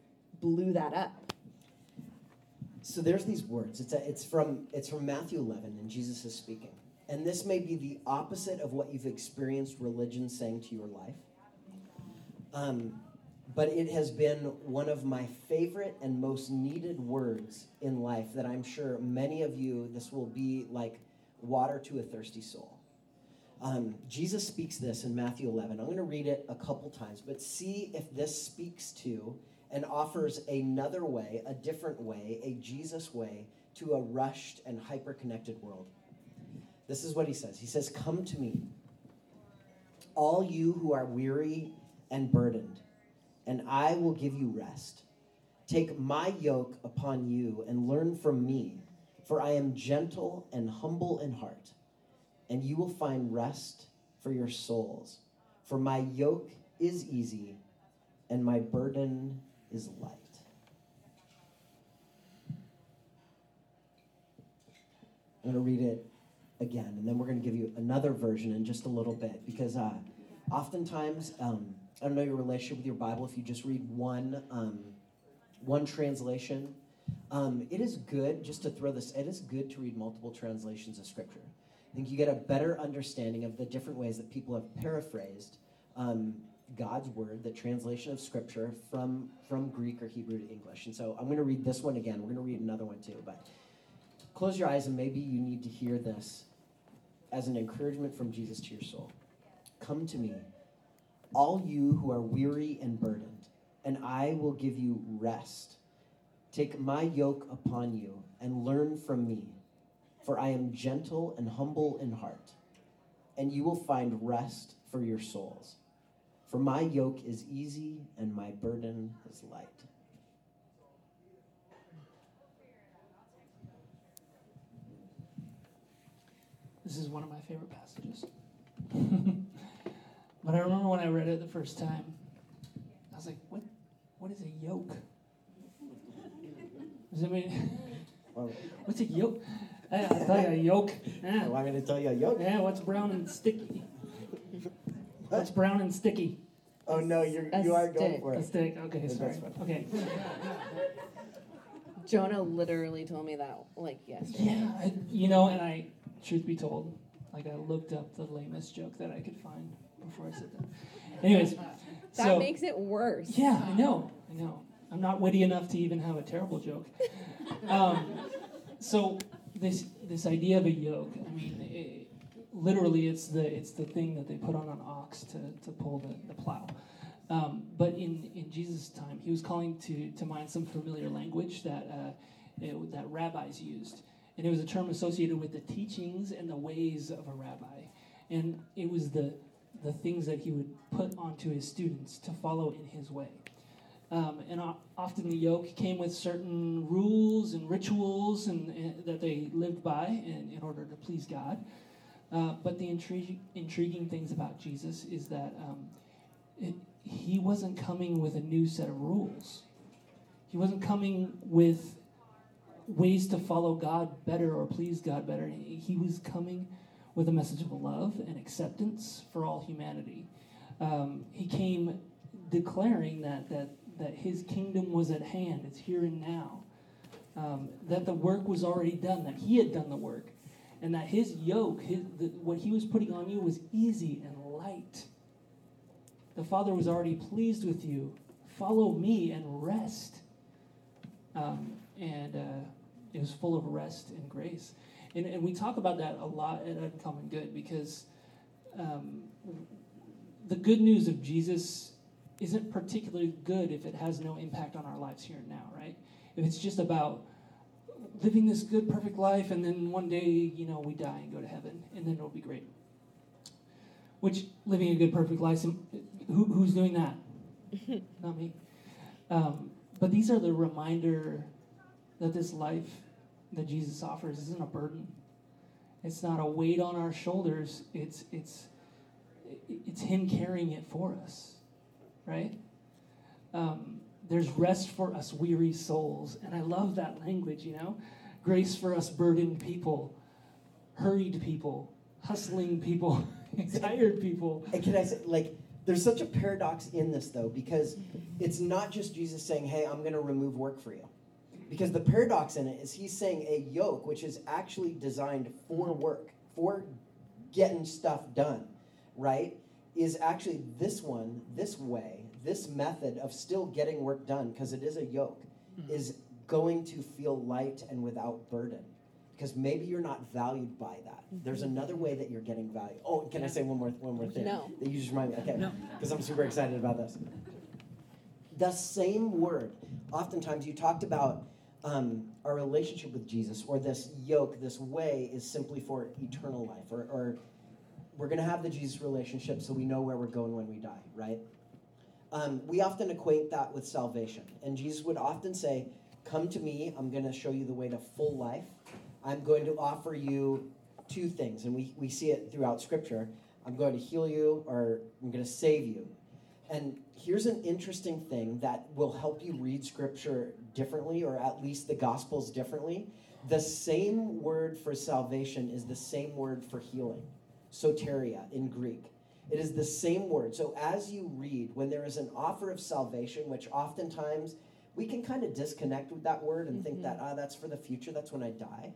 blew that up. So there's these words. It's, a, it's, from, it's from Matthew 11, and Jesus is speaking. And this may be the opposite of what you've experienced religion saying to your life. Um, but it has been one of my favorite and most needed words in life that I'm sure many of you, this will be like water to a thirsty soul. Um, Jesus speaks this in Matthew 11. I'm going to read it a couple times, but see if this speaks to and offers another way, a different way, a Jesus way to a rushed and hyper connected world. This is what he says He says, Come to me, all you who are weary and burdened, and I will give you rest. Take my yoke upon you and learn from me, for I am gentle and humble in heart, and you will find rest for your souls. For my yoke is easy and my burden is light. I'm going to read it again, and then we're going to give you another version in just a little bit because uh, oftentimes, um, I don't know your relationship with your Bible. If you just read one, um, one translation, um, it is good just to throw this. It is good to read multiple translations of Scripture. I think you get a better understanding of the different ways that people have paraphrased um, God's word, the translation of Scripture from from Greek or Hebrew to English. And so I'm going to read this one again. We're going to read another one too, but close your eyes and maybe you need to hear this as an encouragement from Jesus to your soul. Come to me, all you who are weary and burdened, and I will give you rest. Take my yoke upon you and learn from me, for I am gentle and humble in heart, and you will find rest for your souls. For my yoke is easy and my burden is light. This is one of my favorite passages. (laughs) but I remember when I read it the first time, I was like, what, what is a yoke? (laughs) Does it mean, (laughs) what's a yoke? I, I'll tell you, a yoke. Yeah. I'm going to tell you a yoke. yeah, what's brown and sticky? (laughs) What's brown and sticky? Oh no, you're A you are going stick. for A it. stick. Okay, That's sorry. fine. Okay. Jonah literally told me that like yesterday. Yeah, I, you know, and I, truth be told, like I looked up the lamest joke that I could find before I said that. Anyways, That so makes it worse. yeah, I know, I know. I'm not witty enough to even have a terrible joke. Um, so this this idea of a yoke, I mean, it, literally, it's the it's the thing that they put on an ox to, to pull the, the plow. Um, but in, in Jesus' time, he was calling to, to mind some familiar language that, uh, it, that rabbis used. And it was a term associated with the teachings and the ways of a rabbi. And it was the, the things that he would put onto his students to follow in his way. Um, and often the yoke came with certain rules and rituals and, and that they lived by in, in order to please God. Uh, but the intrig- intriguing things about Jesus is that um, it, he wasn't coming with a new set of rules. He wasn't coming with ways to follow God better or please God better. He was coming with a message of love and acceptance for all humanity. Um, he came declaring that, that, that his kingdom was at hand, it's here and now. Um, that the work was already done, that he had done the work, and that his yoke, his, the, what he was putting on you, was easy and light. The Father was already pleased with you. Follow me and rest. Um, and uh, it was full of rest and grace. And, and we talk about that a lot at Uncommon Good because um, the good news of Jesus isn't particularly good if it has no impact on our lives here and now, right? If it's just about living this good, perfect life, and then one day, you know, we die and go to heaven, and then it'll be great. Which living a good, perfect life, who, who's doing that? (laughs) Not me. Um, but these are the reminder that this life that Jesus offers isn't a burden. It's not a weight on our shoulders. It's it's it's Him carrying it for us, right? Um, there's rest for us weary souls, and I love that language. You know, grace for us burdened people, hurried people, hustling people, (laughs) tired people. And can I say, like, there's such a paradox in this, though, because it's not just Jesus saying, hey, I'm going to remove work for you. Because the paradox in it is he's saying a yoke, which is actually designed for mm-hmm. work, for getting stuff done, right? Is actually this one, this way, this method of still getting work done, because it is a yoke, mm-hmm. is going to feel light and without burden. Because maybe you're not valued by that. Mm-hmm. There's another way that you're getting value. Oh, can I say one more one more thing? No. That you just remind me. Okay. No. Because I'm super excited about this. The same word. Oftentimes you talked about um, our relationship with Jesus, or this yoke, this way, is simply for eternal life, or, or we're going to have the Jesus relationship, so we know where we're going when we die, right? Um, we often equate that with salvation, and Jesus would often say, "Come to me. I'm going to show you the way to full life. I'm going to offer you two things, and we, we see it throughout Scripture. I'm going to heal you, or I'm going to save you." And here's an interesting thing that will help you read scripture differently, or at least the gospels differently. The same word for salvation is the same word for healing, soteria in Greek. It is the same word. So as you read, when there is an offer of salvation, which oftentimes we can kind of disconnect with that word and think that, ah, that's for the future, that's when I die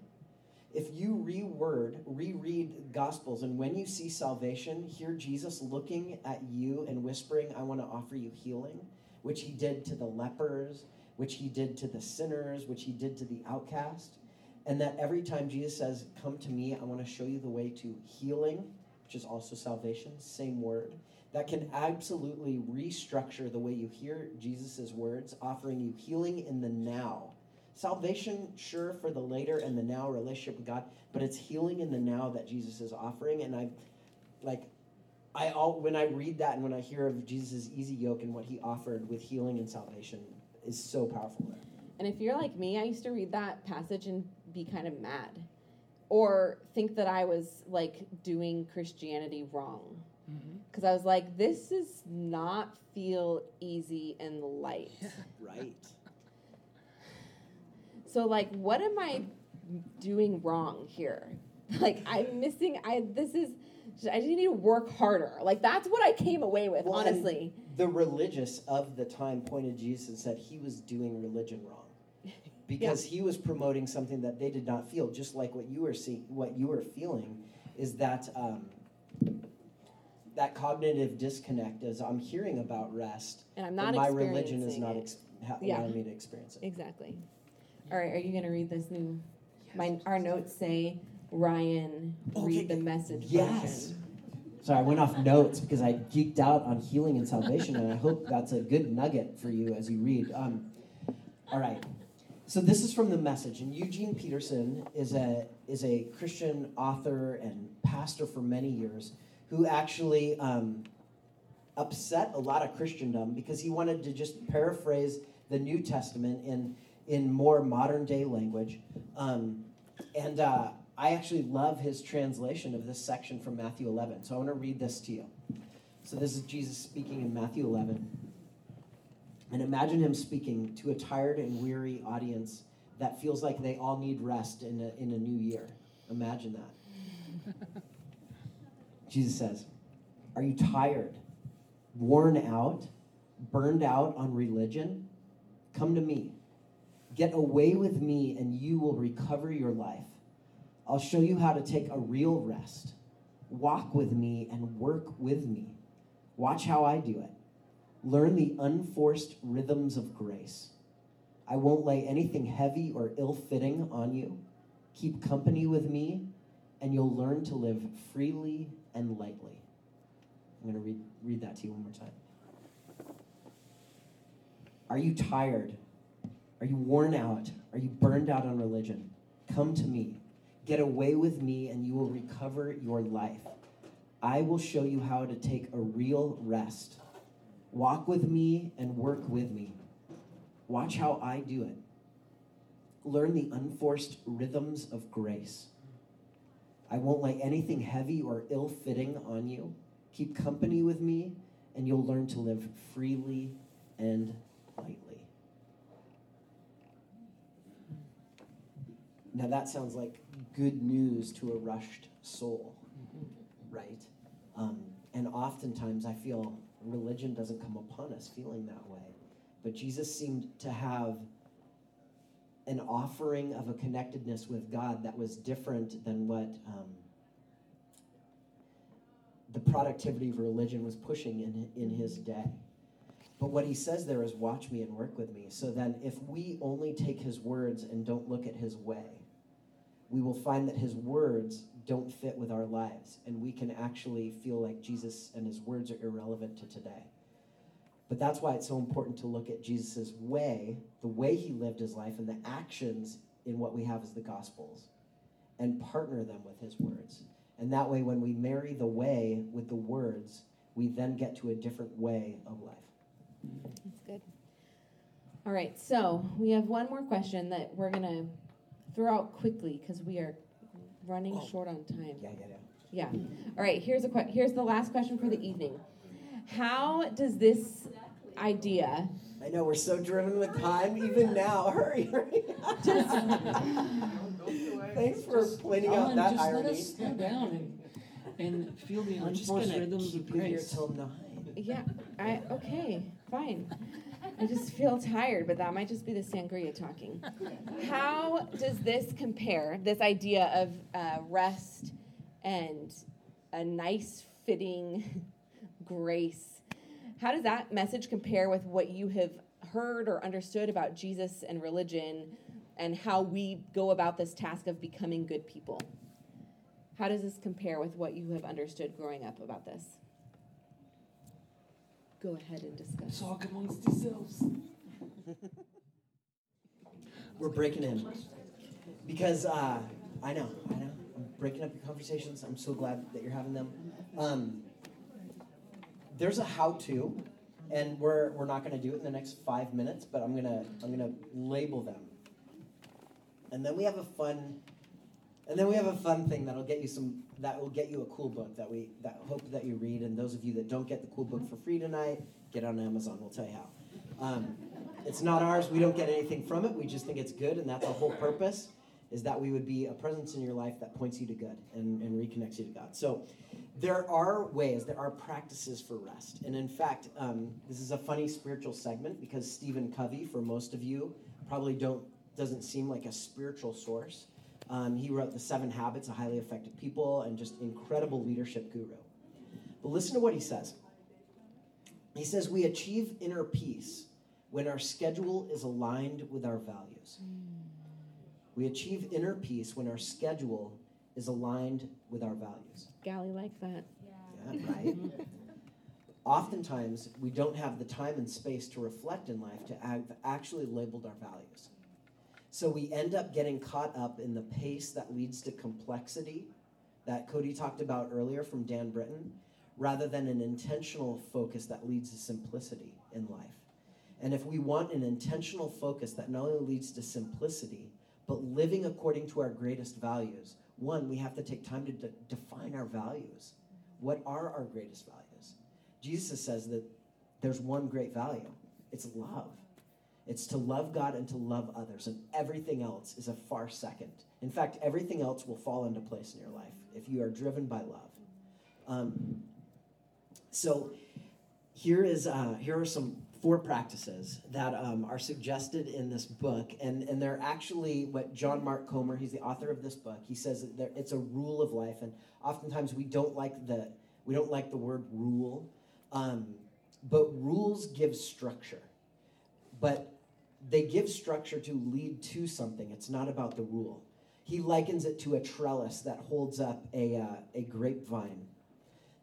if you reword, reread Gospels, and when you see salvation, hear Jesus looking at you and whispering, I want to offer you healing, which he did to the lepers, which he did to the sinners, which he did to the outcast. And that every time Jesus says, Come to me, I want to show you the way to healing, which is also salvation, same word, that can absolutely restructure the way you hear Jesus' words, offering you healing in the now Salvation, sure, for the later and the now relationship with God, but it's healing in the now that Jesus is offering. And I, like, I all when I read that and when I hear of Jesus' easy yoke and what he offered with healing and salvation is so powerful. There. And if you're like me, I used to read that passage and be kind of mad or think that I was like doing Christianity wrong. Mm-hmm. Because I was like, this does not feel easy and light. (laughs) Right. So, like, what am I doing wrong here? (laughs) Like, I'm missing, I, this is, I just need to work harder. Like, that's what I came away with, Well, honestly. The religious of the time pointed Jesus and said he was doing religion wrong. (laughs) Because he was promoting something that they did not feel, just like what you were seeing, what you were feeling, is that um, that cognitive disconnect. As I'm hearing about rest, And I'm but not my religion is not it. ex- ha- Yeah. allowing me to experience it. Exactly. All right, are you going to read this new? My, our notes say Ryan read Okay, the message yes. version. Sorry, I went off notes because I geeked out on healing and salvation, and I hope that's a good nugget for you as you read. Um, all right. So this is from the message, and Eugene Peterson is a is a Christian author and pastor for many years, who actually um, upset a lot of Christendom because he wanted to just paraphrase the New Testament in in more modern day language, um, and uh, I actually love his translation of this section from Matthew 11. So I want to read this to you. So this is Jesus speaking in Matthew 11. And imagine him speaking to a tired and weary audience that feels like they all need rest in a, in a new year. Imagine that. (laughs) Jesus says, Are you tired, worn out, burned out on religion? Come to me. Get away with me, and you will recover your life. I'll show you how to take a real rest. Walk with me and work with me. Watch how I do it. Learn the unforced rhythms of grace. I won't lay anything heavy or ill fitting on you. Keep company with me, and you'll learn to live freely and lightly. I'm going to read, read that to you one more time. Are you tired? Are you worn out? Are you burned out on religion? Come to me. Get away with me, and you will recover your life. I will show you how to take a real rest. Walk with me and work with me. Watch how I do it. Learn the unforced rhythms of grace. I won't lay anything heavy or ill fitting on you. Keep company with me, and you'll learn to live freely and lightly. Now, that sounds like good news to a rushed soul, right? Um, and oftentimes I feel religion doesn't come upon us feeling that way. But Jesus seemed to have an offering of a connectedness with God that was different than what um, the productivity of religion was pushing in, in his day. But what he says there is, watch me and work with me. So then, if we only take his words and don't look at his way, we will find that his words don't fit with our lives, and we can actually feel like Jesus and his words are irrelevant to today. But that's why it's so important to look at Jesus' way, the way he lived his life, and the actions in what we have as the Gospels, and partner them with his words. And that way, when we marry the way with the words, we then get to a different way of life. That's good. All right, so we have one more question that we're going to throw out quickly because we are running oh. short on time. Yeah, yeah, yeah. Yeah. All right, here's a que- here's the last question for the evening. How does this idea I know we're so driven with time, even now. (laughs) Hurry, hurry. (laughs) Thanks for pointing out Alan, that just irony. let us slow down and, and feel the I'm unforced rhythms keep of you here till nine. Yeah, I okay, fine. I just feel tired, but that might just be the sangria talking. How does this compare, this idea of uh, rest and a nice fitting (laughs) grace? How does that message compare with what you have heard or understood about Jesus and religion and how we go about this task of becoming good people? How does this compare with what you have understood growing up about this? Go ahead and discuss. Talk amongst yourselves. (laughs) We're breaking in because uh, I know, I know. I'm breaking up your conversations. I'm so glad that you're having them. Um, there's a how-to, and we're we're not going to do it in the next five minutes, but I'm gonna I'm gonna label them, and then we have a fun, and then we have a fun thing that'll get you some that will get you a cool book that we that hope that you read, and those of you that don't get the cool book for free tonight, get on Amazon. We'll tell you how. Um, it's not ours. We don't get anything from it. We just think it's good, and that's the whole purpose. Is that we would be a presence in your life that points you to good and, and reconnects you to God. So, there are ways, there are practices for rest. And in fact, um, this is a funny spiritual segment because Stephen Covey, for most of you, probably don't doesn't seem like a spiritual source. Um, he wrote The Seven Habits of Highly Effective People and just incredible leadership guru. But listen to what he says. He says, We achieve inner peace when our schedule is aligned with our values. We achieve inner peace when our schedule is aligned with our values. Gally like that. Yeah, right? (laughs) Oftentimes, we don't have the time and space to reflect in life to have actually labeled our values. So we end up getting caught up in the pace that leads to complexity that Cody talked about earlier from Dan Britton, rather than an intentional focus that leads to simplicity in life. And if we want an intentional focus that not only leads to simplicity, but living according to our greatest values, one, we have to take time to de- define our values. What are our greatest values? Jesus says that there's one great value it's love. It's to love God and to love others, and everything else is a far second. In fact, everything else will fall into place in your life if you are driven by love. Um, so, here is uh, here are some four practices that um, are suggested in this book, and and they're actually what John Mark Comer, he's the author of this book. He says that it's a rule of life, and oftentimes we don't like the we don't like the word rule, um, but rules give structure, but they give structure to lead to something. It's not about the rule. He likens it to a trellis that holds up a uh, a grapevine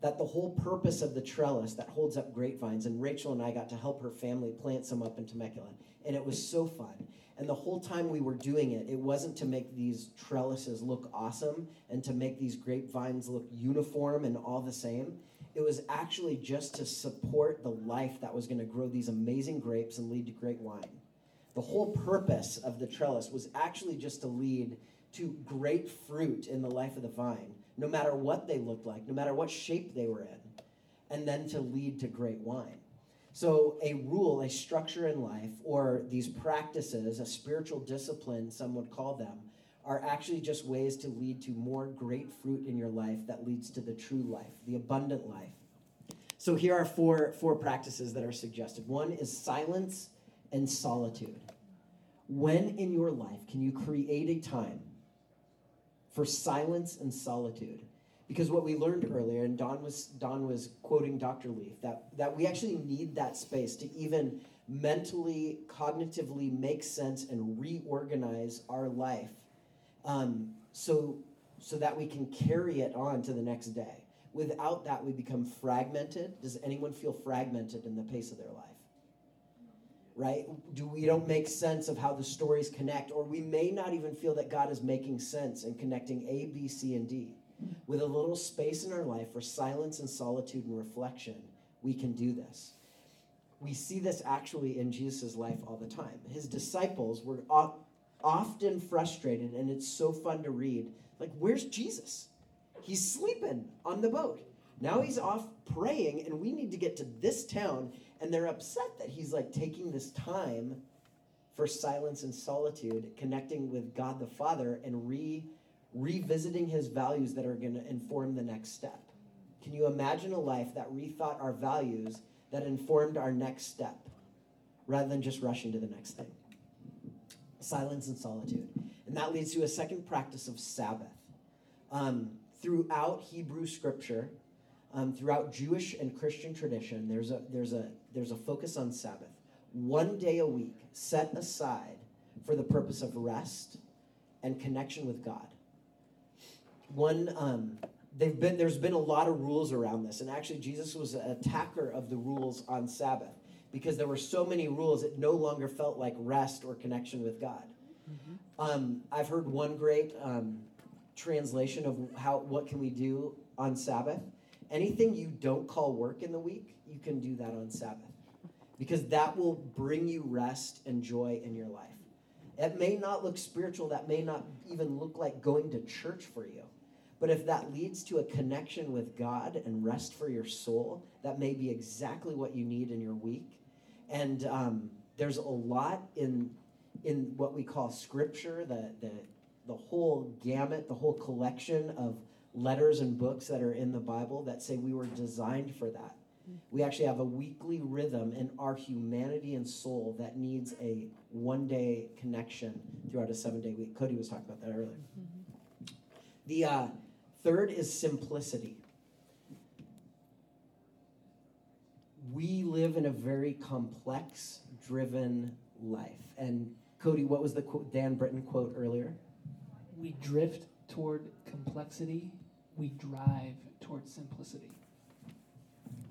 that the whole purpose of the trellis that holds up grapevines, and Rachel and I got to help her family plant some up in Temecula, and it was so fun. And the whole time we were doing it, it wasn't to make these trellises look awesome and to make these grapevines look uniform and all the same. It was actually just to support the life that was going to grow these amazing grapes and lead to great wine. The whole purpose of the trellis was actually just to lead to great fruit in the life of the vine, no matter what they looked like, no matter what shape they were in, and then to lead to great wine. So, a rule, a structure in life, or these practices, a spiritual discipline, some would call them, are actually just ways to lead to more great fruit in your life that leads to the true life, the abundant life. So, here are four, four practices that are suggested. One is silence and solitude. When in your life can you create a time for silence and solitude? Because what we learned earlier, and Don was Don was quoting Dr. Leaf, that, that we actually need that space to even mentally, cognitively make sense and reorganize our life um, so, so that we can carry it on to the next day. Without that, we become fragmented. Does anyone feel fragmented in the pace of their life? Right? Do we don't make sense of how the stories connect, or we may not even feel that God is making sense and connecting A, B, C, and D. With a little space in our life for silence and solitude and reflection, we can do this. We see this actually in Jesus' life all the time. His disciples were often frustrated, and it's so fun to read. Like, where's Jesus? He's sleeping on the boat. Now he's off praying, and we need to get to this town. And they're upset that he's like taking this time for silence and solitude, connecting with God the Father, and re revisiting his values that are going to inform the next step. Can you imagine a life that rethought our values that informed our next step rather than just rushing to the next thing? Silence and solitude. And that leads to a second practice of Sabbath. Um, throughout Hebrew scripture, um, throughout Jewish and Christian tradition, there's a, there's, a, there's a focus on Sabbath. One day a week set aside for the purpose of rest and connection with God one um, they've been there's been a lot of rules around this and actually jesus was an attacker of the rules on sabbath because there were so many rules it no longer felt like rest or connection with god mm-hmm. um, i've heard one great um, translation of how what can we do on sabbath anything you don't call work in the week you can do that on sabbath because that will bring you rest and joy in your life it may not look spiritual that may not even look like going to church for you but if that leads to a connection with God and rest for your soul, that may be exactly what you need in your week. And um, there's a lot in in what we call scripture, the, the the whole gamut, the whole collection of letters and books that are in the Bible that say we were designed for that. We actually have a weekly rhythm in our humanity and soul that needs a one day connection throughout a seven day week. Cody was talking about that earlier. Mm-hmm. The uh, Third is simplicity. We live in a very complex, driven life. And Cody, what was the quote, Dan Britton quote earlier? We drift toward complexity, we drive toward simplicity.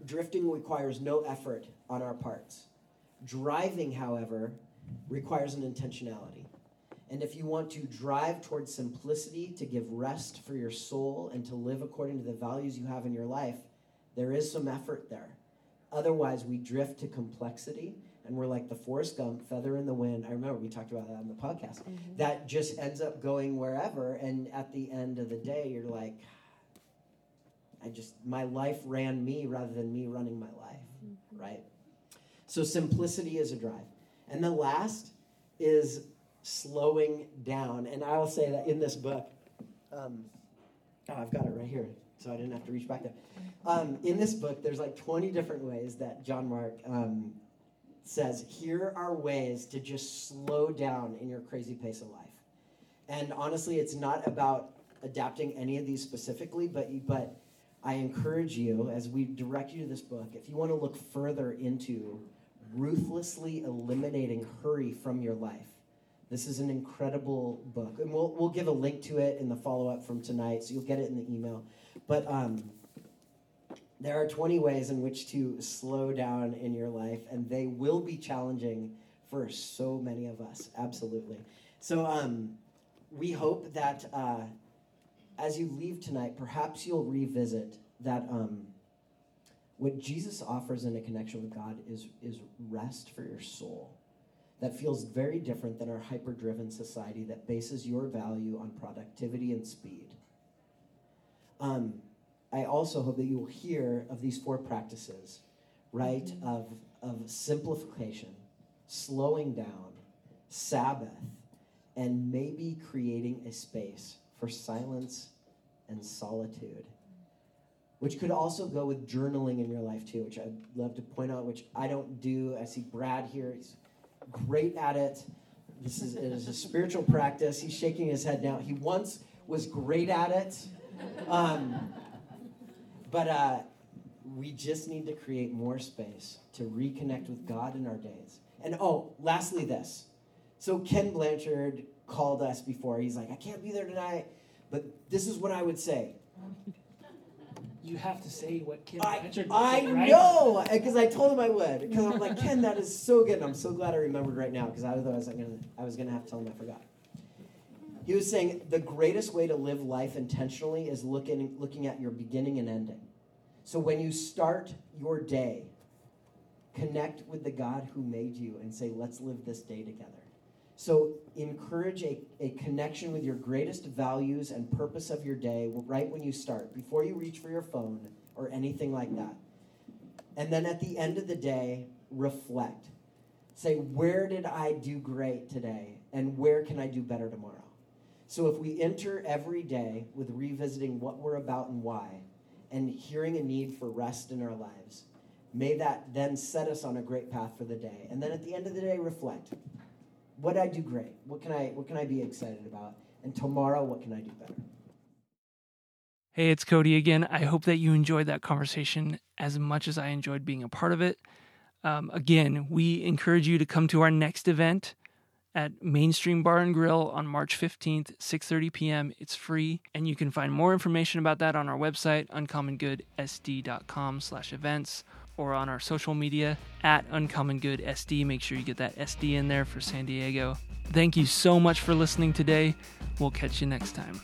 Drifting requires no effort on our parts. Driving, however, requires an intentionality. And if you want to drive towards simplicity, to give rest for your soul, and to live according to the values you have in your life, there is some effort there. Otherwise, we drift to complexity and we're like the Forrest Gump, feather in the wind. I remember we talked about that on the podcast. Mm-hmm. That just ends up going wherever. And at the end of the day, you're like, I just, my life ran me rather than me running my life, mm-hmm. right? So simplicity is a drive. And the last is slowing down. And I will say that in this book, um, oh, I've got it right here, so I didn't have to reach back there. Um, in this book, there's like 20 different ways that John Mark um, says, here are ways to just slow down in your crazy pace of life. And honestly, it's not about adapting any of these specifically, but but I encourage you as we direct you to this book, if you want to look further into ruthlessly eliminating hurry from your life, this is an incredible book, and we'll we'll give a link to it in the follow up from tonight, so you'll get it in the email. But um, there are 20 ways in which to slow down in your life, and they will be challenging for so many of us. Absolutely. So um, we hope that uh, as you leave tonight, perhaps you'll revisit that. Um, what Jesus offers in a connection with God is, is rest for your soul that feels very different than our hyper driven society that bases your value on productivity and speed. Um, I also hope that you will hear of these four practices, right? Of, of simplification, slowing down, Sabbath, and maybe creating a space for silence and solitude. Which could also go with journaling in your life too, which I'd love to point out, which I don't do. I see Brad here, he's great at it. This is, it is a spiritual practice. He's shaking his head now. He once was great at it. Um, but uh, we just need to create more space to reconnect with God in our days. And oh, lastly, this. So Ken Blanchard called us before. He's like, I can't be there tonight, but this is what I would say. You have to say what Ken I, Blanchard I right? know because I told him I would. Because I'm like, Ken, that is so good. And I'm so glad I remembered right now because otherwise I was gonna I was gonna have to tell him I forgot. He was saying the greatest way to live life intentionally is looking looking at your beginning and ending. So when you start your day, connect with the God who made you and say, let's live this day together. So encourage a, a connection with your greatest values and purpose of your day right when you start, before you reach for your phone or anything like that. And then at the end of the day, reflect. Say, where did I do great today? And where can I do better tomorrow? So if we enter every day with revisiting what we're about and why, and hearing a need for rest in our lives, may that then set us on a great path for the day. And then at the end of the day, reflect. What did I do great? What can I what can I be excited about? And tomorrow, what can I do better? Hey, it's Cody again. I hope that you enjoyed that conversation as much as I enjoyed being a part of it. Um, again, we encourage you to come to our next event at Mainstream Bar and Grill on March 15th, 6:30 p.m. It's free, and you can find more information about that on our website, uncommongoodsd.com/events, or on our social media at uncommongoodsd. Make sure you get that SD in there for San Diego. Thank you so much for listening today. We'll catch you next time.